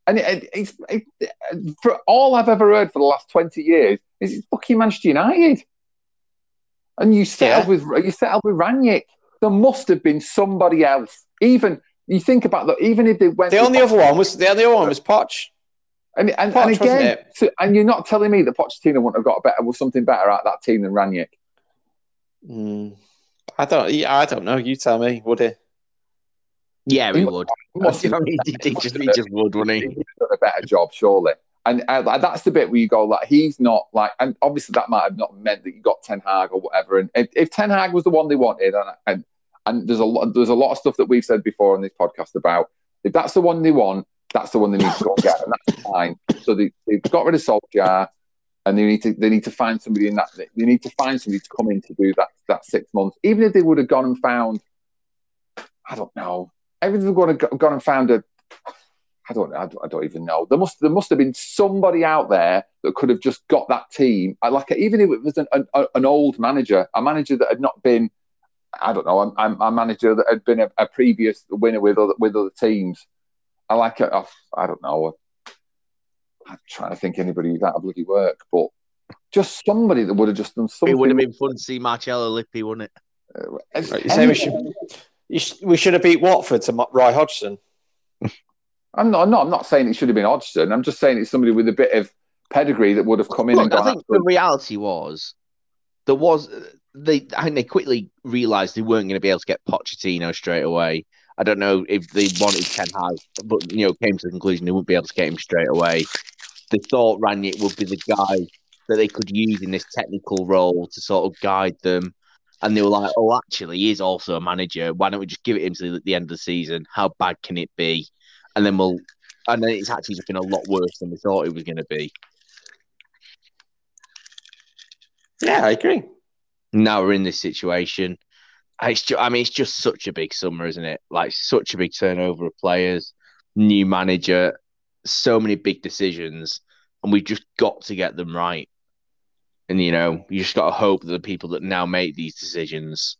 And it, it, it's it, for all I've ever heard for the last twenty years is it's fucking Manchester United. And you settled
Yeah.
with you settled with Rangnick. There must have been somebody else. Even you think about that. Even if they went,
The only other one was the only other one was Poch.
And, and,
Poch,
and again, so, and you're not telling me that Pochettino wouldn't have got a better, was something better out of that team than Rangnick.
Hmm. I don't. yeah, I don't know. You tell me. Would he?
yeah, he
He
would.
must
I
have
mean, he, he just, he just would, wouldn't he?
He'd done a better job, surely. And uh, that's the bit where you go, like, he's not like, and obviously that might have not meant that you got Ten Hag or whatever. And if, if Ten Hag was the one they wanted, and, and and there's a lot, there's a lot of stuff that we've said before on this podcast about if that's the one they want, that's the one they need to go and get, and that's fine. So they, they've got rid of Solskjaer, and they need to they need to find somebody in that. They need to find somebody to come in to do that that six months. Even if they would have gone and found, I don't know, they would have gone and found a I don't, I don't, I don't even know. There must, there must have been somebody out there that could have just got that team. I Like even if it was an, an, an old manager, a manager that had not been I don't know. I'm, I'm a manager that had been a, a previous winner with other with other teams. I like it. Off, I don't know. I'm trying to think anybody who's out of bloody work, but just somebody that would have just done something.
It would have been fun to see Marcello Lippi, wouldn't it?
Uh,
Right, you say we should, you sh- we should have beat Watford to Mo- Roy Hodgson.
I'm not, I'm not. I'm not saying it should have been Hodgson. I'm just saying it's somebody with a bit of pedigree that would have come in
Look,
and
I think the reality was there was uh, they. I think they quickly realised they weren't going to be able to get Pochettino straight away. I don't know if they wanted Ten Hag, but you know, came to the conclusion they wouldn't be able to get him straight away. They thought Rangnick would be the guy that they could use in this technical role to sort of guide them. And they were like, "Oh, actually, he is also a manager. Why don't we just give it him to the, the end of the season? How bad can it be?" And then we'll. And then it's actually just been a lot worse than we thought it was going to be.
Yeah, I agree.
now we're in this situation. It's I mean, it's just such a big summer, isn't it? Like such a big turnover of players, new manager, so many big decisions, and we've just got to get them right. And you know, you just got to hope that the people that now make these decisions,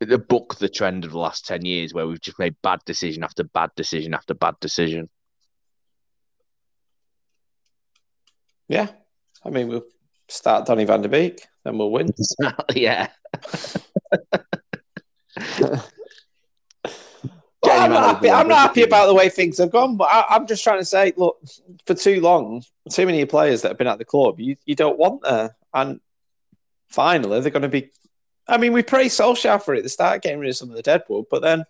they book the trend of the last ten years, where we've just made bad decision after bad decision after bad decision.
Yeah. I mean, we'll start Donny van der Beek, then we'll win.
yeah,
Well, I'm, not happy, I'm not happy about the way things have gone, but I, I'm just trying to say, look, for too long, too many players that have been at the club, you, you don't want there. And finally, they're going to be. I mean, we praised Solskjaer for it. They start, getting rid of some of the deadwood, but then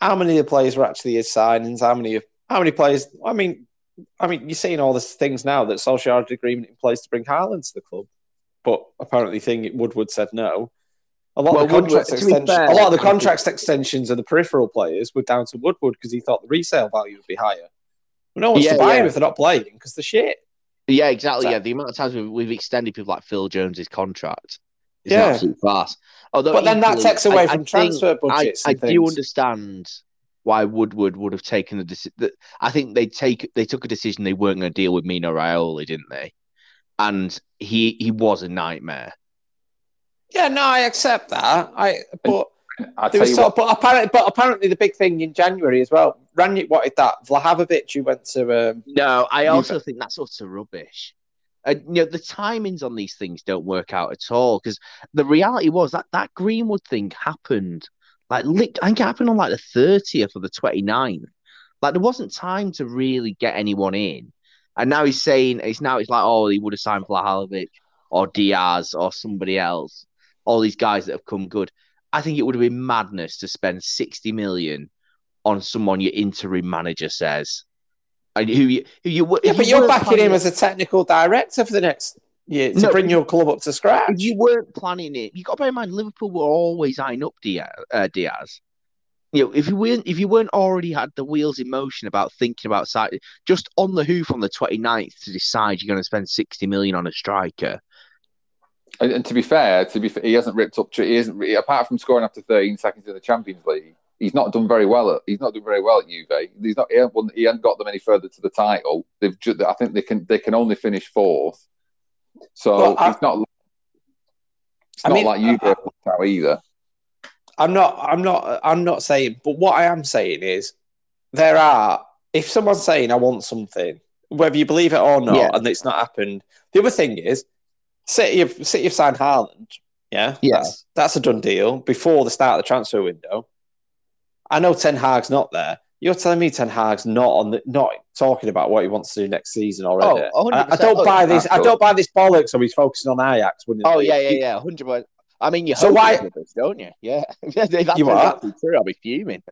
how many of the players were actually his signings? How many? How many players? I mean, I mean, you're seeing all these things now that Solskjaer had an agreement in place to bring Haaland to the club, but apparently, thing Woodward said no. A lot
Well,
of the contract extensions, a lot of the contract extensions of the peripheral players were down to Woodward because he thought the resale value would be higher. But no one's
Yeah,
to buy
yeah.
him if they're not playing because they're shit.
Yeah, exactly.
So-
yeah, the amount of times we've, we've extended people like Phil Jones's contract is
Yeah.
an absolute farce. Although,
But then that takes away
I- I
from
think-
transfer
I,
budgets.
I
and
do understand why Woodward would have taken the decision. I think they take they took a decision they weren't going to deal with Mino Raiola, didn't they? And he he was a nightmare.
Yeah, no, I accept that. I but
I
there
tell
was
you
sort of, but apparently, but apparently the big thing in January as well. Rangnick wanted that. Vlahovic, who went to um,
No, I
You-
also think that's utter rubbish. Uh, you know, the timings on these things don't work out at all because the reality was that that Greenwood thing happened like I think it happened on like the 30th or the 29th. Like there wasn't time to really get anyone in. And now he's saying it's now it's like, oh, he would have signed Vlahovic or Diaz or somebody else. All these guys that have come good. I think it would have been madness to spend 60 million on someone your interim manager says. And who you who you
yeah,
if
but
you
you're
weren't
backing him as a technical director for the next year to
No,
bring your club up to scratch.
you weren't planning it, you got to bear in mind Liverpool were always eyeing up Diaz. Uh, Diaz. You know, if you weren't if you weren't already had the wheels in motion about thinking about side, just on the hoof on the 29th to decide you're going to spend 60 million on a striker.
and, and to be fair, to be fair, he hasn't ripped up. He isn't apart from scoring after 13 seconds in the Champions League. He's not done very well. At, he's not done very well at Juve. He's not. He hasn't, won- he hasn't got them any further to the title. They've. Just, I think they can. They can only finish fourth. So
Well, I-
it's not. It's
I
not
mean,
like Juve out either.
I'm not. I'm not. I'm not saying. But what I am saying is, there are. If someone's saying I want something, whether you believe it or not,
Yeah.
and it's not happened. The other thing is, City have City have signed Haaland. Yeah,
Yes.
That's, that's a done deal before the start of the transfer window. I know Ten Hag's not there. You're telling me Ten Hag's not on the not talking about what he wants to do next season already.
Oh,
I, I don't
Oh,
buy this. I don't buy this bollocks. So he's focusing on Ajax. the
Oh yeah, yeah, yeah, hundred percent. I mean, you
So why-
rubbish, don't you? Yeah,
You are?
true, I'll be fuming.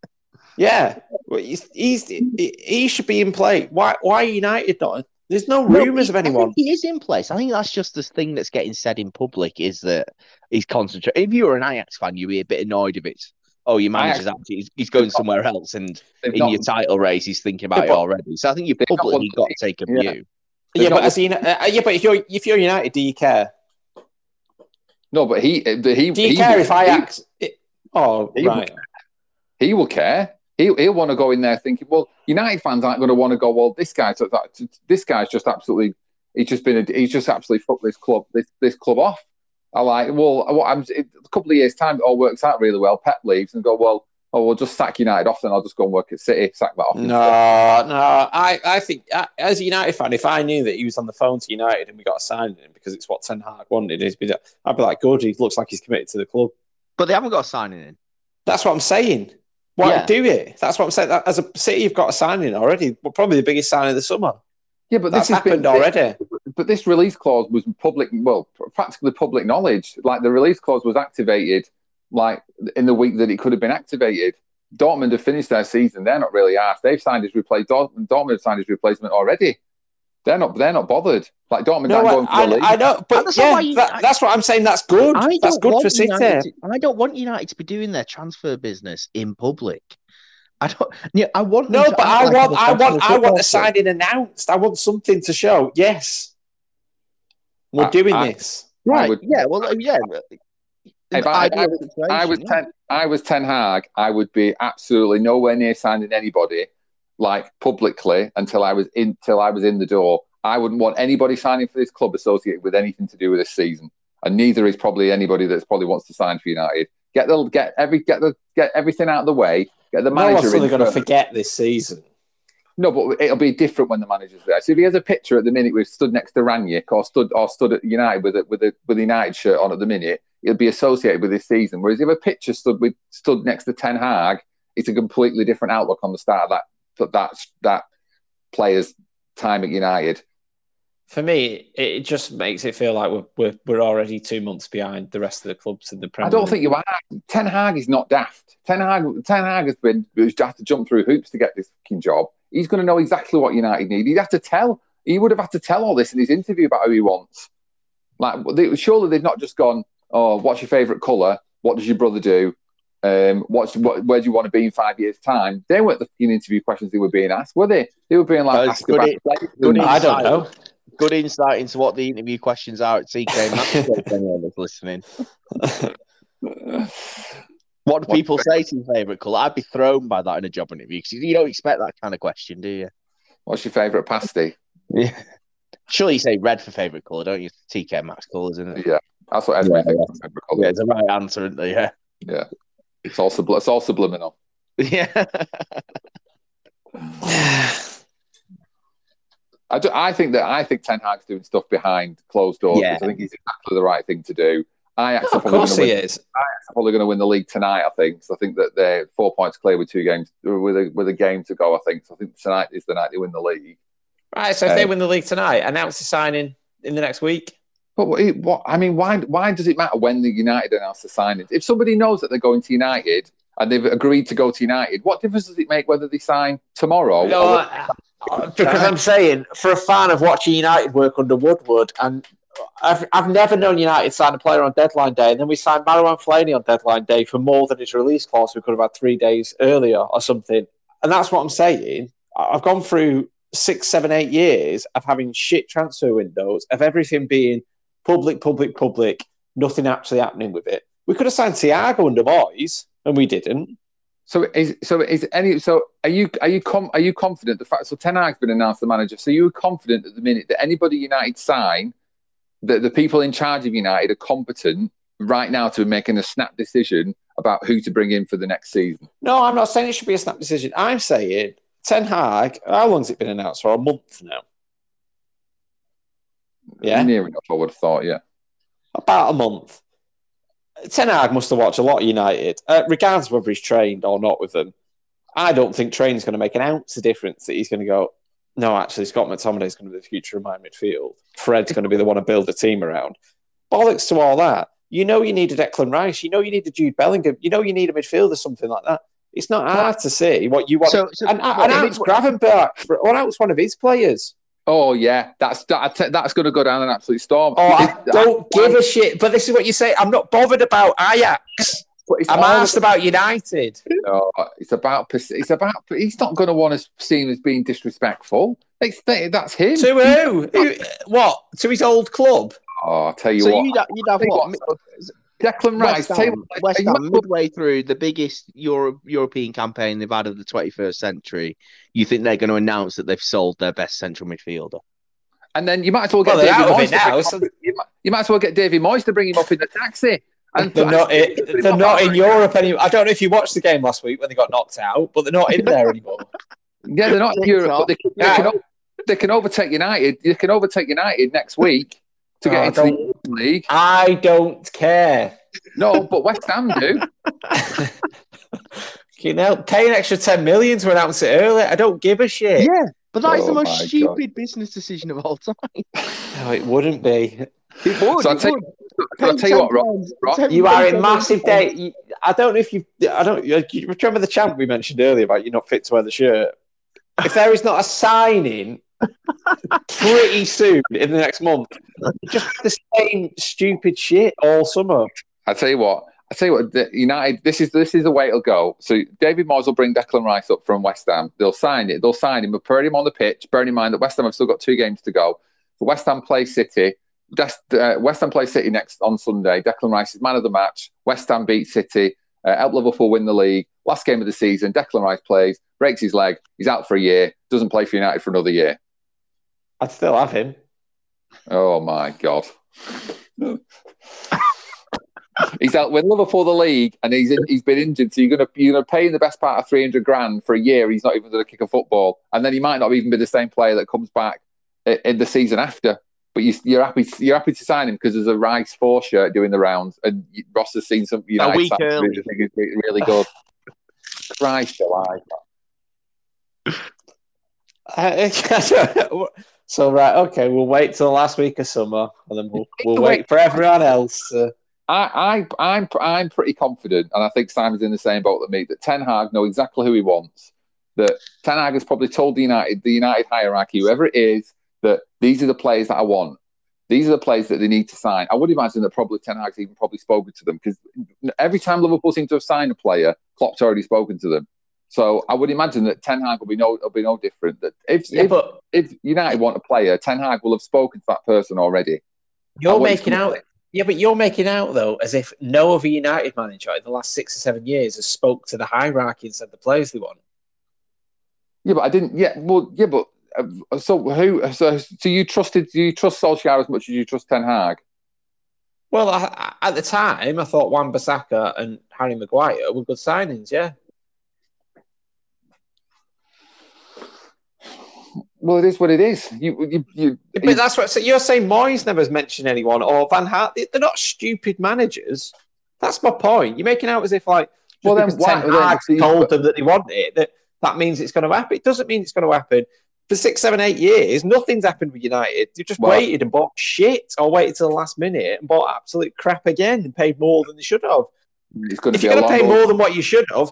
Yeah, well, he's, he's he, should be in play. Why why are United not? There's no
No,
rumours
he-
of anyone.
he is in place. I think that's just the thing that's getting said in public is that he's concentrating. If you were an Ajax fan, you'd be a bit annoyed if it's oh, your manager's actually he's, he's going somewhere else, and in
not-
your title race, he's thinking about it already. So I think you
They've not
publicly got to take a
Yeah.
view.
Yeah,
They've
but
not-
as he, uh, yeah, but if you're if you're United, do you care?
No, but he. The, he.
Do you
he
care
will-
if Ajax? It, oh
He
right.
He, he will care. He'll, he'll want to go in there thinking, well, United fans aren't going to want to go. Well, this guy's this guy's just absolutely. He's just been. A, he's just absolutely fucked this club. This this club off. I like. Well, what I'm a couple of years time, it all works out really well. Pep leaves and go well. Oh, we'll just sack United off, and I'll just go and work at City. Sack that off.
No, no. I, I think as a United fan, if I knew that he was on the phone to United and we got a signing him because it's what Ten Hag wanted, I'd be, I'd be like, good. He looks like he's committed to the club.
But they haven't got a signing in.
That's what I'm saying. Why
Yeah.
do it? That's what I'm saying. As a City, you've got a signing in already. Probably the biggest signing of the summer.
Yeah, but
That's
this has
happened
been,
already.
But this release clause was public, well, practically public knowledge. Like the release clause was activated, like in the week that it could have been activated. Dortmund have finished their season. They're not really asked. They've signed his replacement. Dortmund, Dortmund have signed his replacement already. They're not. They're not bothered. Like Dortmund
No,
aren't going for
I,
the league.
I know, but
That's
yeah,
you-
that- that's what I'm saying. That's good.
I
That's
don't
good
want
for City.
United to, I don't want United to be doing their transfer business in public. I don't. Yeah, I want.
No, but
act
I
like
want,
a
I want,
professional
I want
football
the signing announced. I want something to show. Yes, we're
I-
doing
I-
this.
Right?
would-
yeah. Well, yeah.
If I-
Ideal
I was
yeah.
ten. I was Ten Hag. I would be absolutely nowhere near signing anybody, like publicly, until I was in. Till I was in the door. I wouldn't want anybody signing for this club associated with anything to do with this season, and neither is probably anybody that's probably wants to sign for United. Get the get every get the get everything out of the way. Get the
No
manager
one's
in.
really going to forget this season.
No, but it'll be different when the manager's there. So if he has a picture at the minute we've stood next to Rangnick or stood or stood at United with a with a with a United shirt on at the minute, it'll be associated with this season. Whereas if a picture stood with stood next to Ten Hag, it's a completely different outlook on the start of that that that, that player's time at United.
For me, it just makes it feel like we're, we're we're already two months behind the rest of the clubs in the Premier.
I don't think you are. Ten Hag is not daft. Ten Hag Ten Hag has been has had to jump through hoops to get this fucking job. He's going to know exactly what United need. He'd have to tell. He would have had to tell all this in his interview about who he wants. Like, they, surely they've not just gone, "Oh, what's your favourite colour? What does your brother do? Um, what's what, where do you want to be in five years' time?" They weren't the fucking interview questions they were being asked, were they? They were being like, asked
good
about
in-
players
good
and-
I don't know.
Good insight into what the interview questions are at TK Maxx. if anyone was listening. What do
What-
people say to your favourite colour? I'd be thrown by that in a job interview because you don't expect that kind of question, do you?
What's your favourite pasty?
Yeah. Surely you say red for favourite colour, don't you? TK Maxx colours, isn't it?
Yeah, that's what Esme
Yeah,
thinks. favourite colour.
Yeah, it's the right answer, isn't it? Yeah.
Yeah, it's all subli- it's all subliminal.
Yeah.
I, do, I think that I think Ten Hag's doing stuff behind closed doors.
Yeah.
I think he's exactly the right thing to do. Ajax are
of
probably
course
going
he
to win.
is.
are probably going to win the league tonight. I think. So I think that they're four points clear with two games with a with a game to go. I think. So I think tonight is the night they win the league.
Right, so if they
Um,
win the league tonight, announce the signing in the next week.
But what, what I mean, why why does it matter when the United announce the signings? If somebody knows that they're going to United and they've agreed to go to United, what difference does it make whether they sign tomorrow?
No,
or-
I- I- because I'm saying, for a fan of watching United work under Woodward, and I've, I've never known United sign a player on deadline day, and then we signed Marouane Fellaini on deadline day for more than his release clause. We could have had three days earlier or something. And that's what I'm saying. I've gone through six, seven, eight years of having shit transfer windows, of everything being public, public, public, nothing actually happening with it. We could have signed Thiago under Moyes, and we didn't.
So is so is any so are you are you com, are you confident the fact so Ten Hag's been announced the manager so you were confident at the minute that anybody United sign that the people in charge of United are competent right now to be making a snap decision about who to bring in for the next season.
No, I'm not saying it should be a snap decision. I'm saying Ten Hag. How long's it been announced for? A month now. Yeah.
near enough. I would have thought. Yeah,
About a month. Ten Hag must have watched a lot of United, uh, regardless of whether he's trained or not with them. I don't think training's going to make an ounce of difference. That he's going to go. No, actually, Scott McTominay is going to be the future of my midfield. Fred's going to be the one to build a team around. Bollocks to all that. You know you need a Declan Rice. You know you need a Jude Bellingham. You know you need a midfielder, something like that. It's not hard to see what you want.
So, so
and and announce Gravenberch. for- Announce one of his players.
Oh yeah, that's that, that's going to go down an absolute storm.
Oh, I don't give a shit. But this is what you say. I'm not bothered about Ajax.
It's
I'm
all-
asked about United.
No, it's about it's about he's not going to want us seen as being disrespectful. It's, that's him.
To who? who? What? To his old club?
Oh, I'll tell you
so
what.
you'd, have- you'd have
Tell
what?
what, Declan Rice.
West Ham,
what,
West Ham, midway through the biggest Euro- European campaign they've had of the 21st century, you think they're going to announce that they've sold their best central midfielder?
and then you might as well get
Well,
David
out of
Moyes to
now, so-
you, might, you might as well get Davy Moyes to bring him up in the taxi. And
They're not. i- They're not in Europe anymore. I don't know if you watched the game last week when they got knocked out, but they're not in there anymore.
Yeah, they're not in Europe, but they can, they,
Yeah.
can, they can overtake United. They can overtake United next week to oh, get
Oh,
into the league.
I don't care.
No, but West Ham do.
You know, pay an extra ten million to announce it early. I don't give a shit.
Yeah, but that is the
Oh my
most
God.
stupid business decision of all time.
No, it wouldn't be.
It would.
So I'll
it
tell you, I'll tell you what, Rob. Rob,
You are in massive
a
day. I don't know if you. I don't. You you remember the chant we mentioned earlier about you're not fit to wear the shirt. If there is not a signing pretty soon in the next month, just the same stupid shit all summer.
I tell you what. I tell you what. the United. This is this is the way it'll go. So David Moyes will bring Declan Rice up from West Ham. They'll sign it. They'll sign him. But put him on the pitch. Bearing in mind that West Ham have still got two games to go. The West Ham play City. Des- uh, West Ham play City next on Sunday. Declan Rice is man of the match. West Ham beat City. Uh, help Liverpool win the league. Last game of the season. Declan Rice plays. Breaks his leg. He's out for a year. Doesn't play for United for another year.
I'd still have him.
Oh my god. he's out with Liverpool the league, and he's in, he's been injured. So you're gonna you're gonna pay him the best part of three hundred grand for a year. He's not even going to kick a football, and then he might not even be the same player that comes back i- in the season after. But you, you're happy you're happy to sign him because there's a Rice four shirt doing the rounds, and Ross has seen some United
week
signs
early.
which think is really good. Christ alive.
I- so right, okay, we'll wait till the last week of summer, and then we'll we'll wait for everyone else. Uh,
I, I, I'm, I'm pretty confident, and I think Simon's in the same boat that me. That Ten Hag know exactly who he wants. That Ten Hag has probably told the United, the United hierarchy, whoever it is, that these are the players that I want. These are the players that they need to sign. I would imagine that probably Ten Hag's even probably spoken to them because every time Liverpool seem to have signed a player, Klopp's already spoken to them. So I would imagine that Ten Hag will be no, will be no different. That if
yeah,
if,
but
if United want a player, Ten Hag will have spoken to that person already.
You're making out. Yeah, but you're making out though as if no other United manager in the last six or seven years has spoke to the hierarchy and said the players they want.
Yeah, but I didn't. Yeah, well, yeah, but so who? So, so you trusted? Do you trust Solskjaer as much as you trust Ten Hag?
Well, I, at the time, I thought Wan Bissaka and Harry Maguire were good signings. Yeah,
Well, it is what it is. You, you, you.
but that's what. So you're saying Moyes never mentioned anyone or Van Gaal? They're not stupid managers. That's my point. You're making out as if like
Well, then
Ten Hag told them that they want it, that that means it's going to happen. It doesn't mean it's going to happen. For six, seven, eight years, nothing's happened with United. You've just
Well-
waited and bought shit, or waited till the last minute and bought absolute crap again and paid more than they should have.
it's going to
If you're going to pay more than what you should have,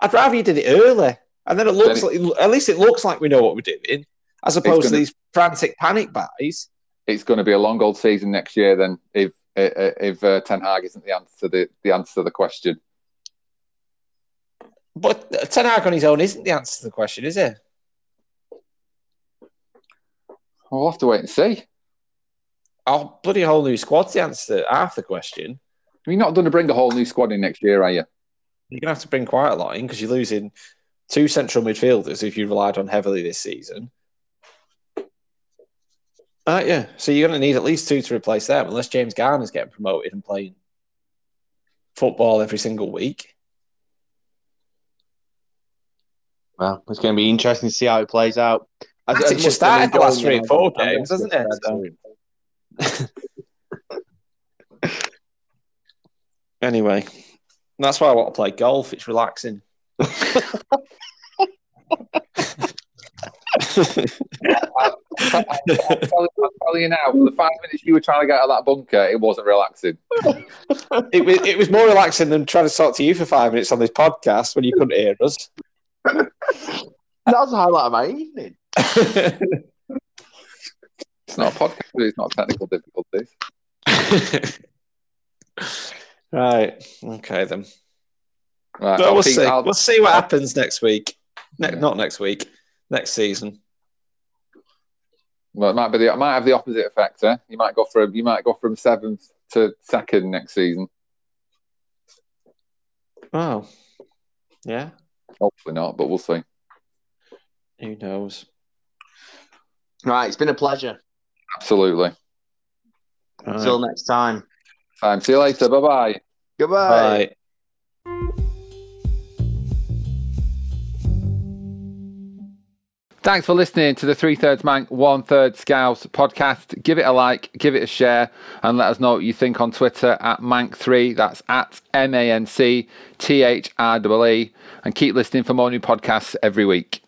I'd rather you did it early, and then it looks
Then
like at least it looks like we know what we're doing, as opposed to these frantic panic buys.
It's going to be a long old season next year. Then, if if uh, Ten Hag isn't the answer to the the answer to the question,
But Ten Hag on his own isn't the answer to the question, is it?
We'll have to wait and see.
Oh, bloody whole new squad's the answer to half the question.
You're not going to bring a whole new squad in next year, are you?
You're gonna have to bring quite a lot in because you're losing two central midfielders if you relied on heavily this season. Uh, yeah, so you're going to need at least two to replace them, unless James Garner's getting promoted and playing football every single week.
Well, it's going to be interesting to see how it plays out. As-
It's
as
just
much
started the last three or four games,
gonna
hasn't it? So- Anyway, that's why I want to play golf. It's relaxing.
I'm telling, I'm telling you now, for the five minutes you were trying to get out of that bunker, it wasn't relaxing.
it, was, it was more relaxing than trying to talk to you for five minutes on this podcast when you couldn't hear us.
That was the highlight of my evening.
It's not a podcast, it's not technical difficulties.
right. Okay then.
Right,
But
I'll
we'll see.
I'll-
We'll see what happens next week. Ne- Not next week. Next season.
Well, it might be the it might have the opposite effect. Eh? You might go from you might go from seventh to second next season.
Oh. Yeah.
Hopefully not, but we'll see.
Who knows?
Right, it's been a pleasure.
Absolutely.
Until next time.
Time. See you later. Bye bye.
Goodbye.
Bye.
Thanks for listening to the Three Thirds Manc, One Third Scouse podcast. Give it a like, give it a share, and let us know what you think on Twitter at Manc3. That's at M A N C T H R E E. And keep listening for more new podcasts every week.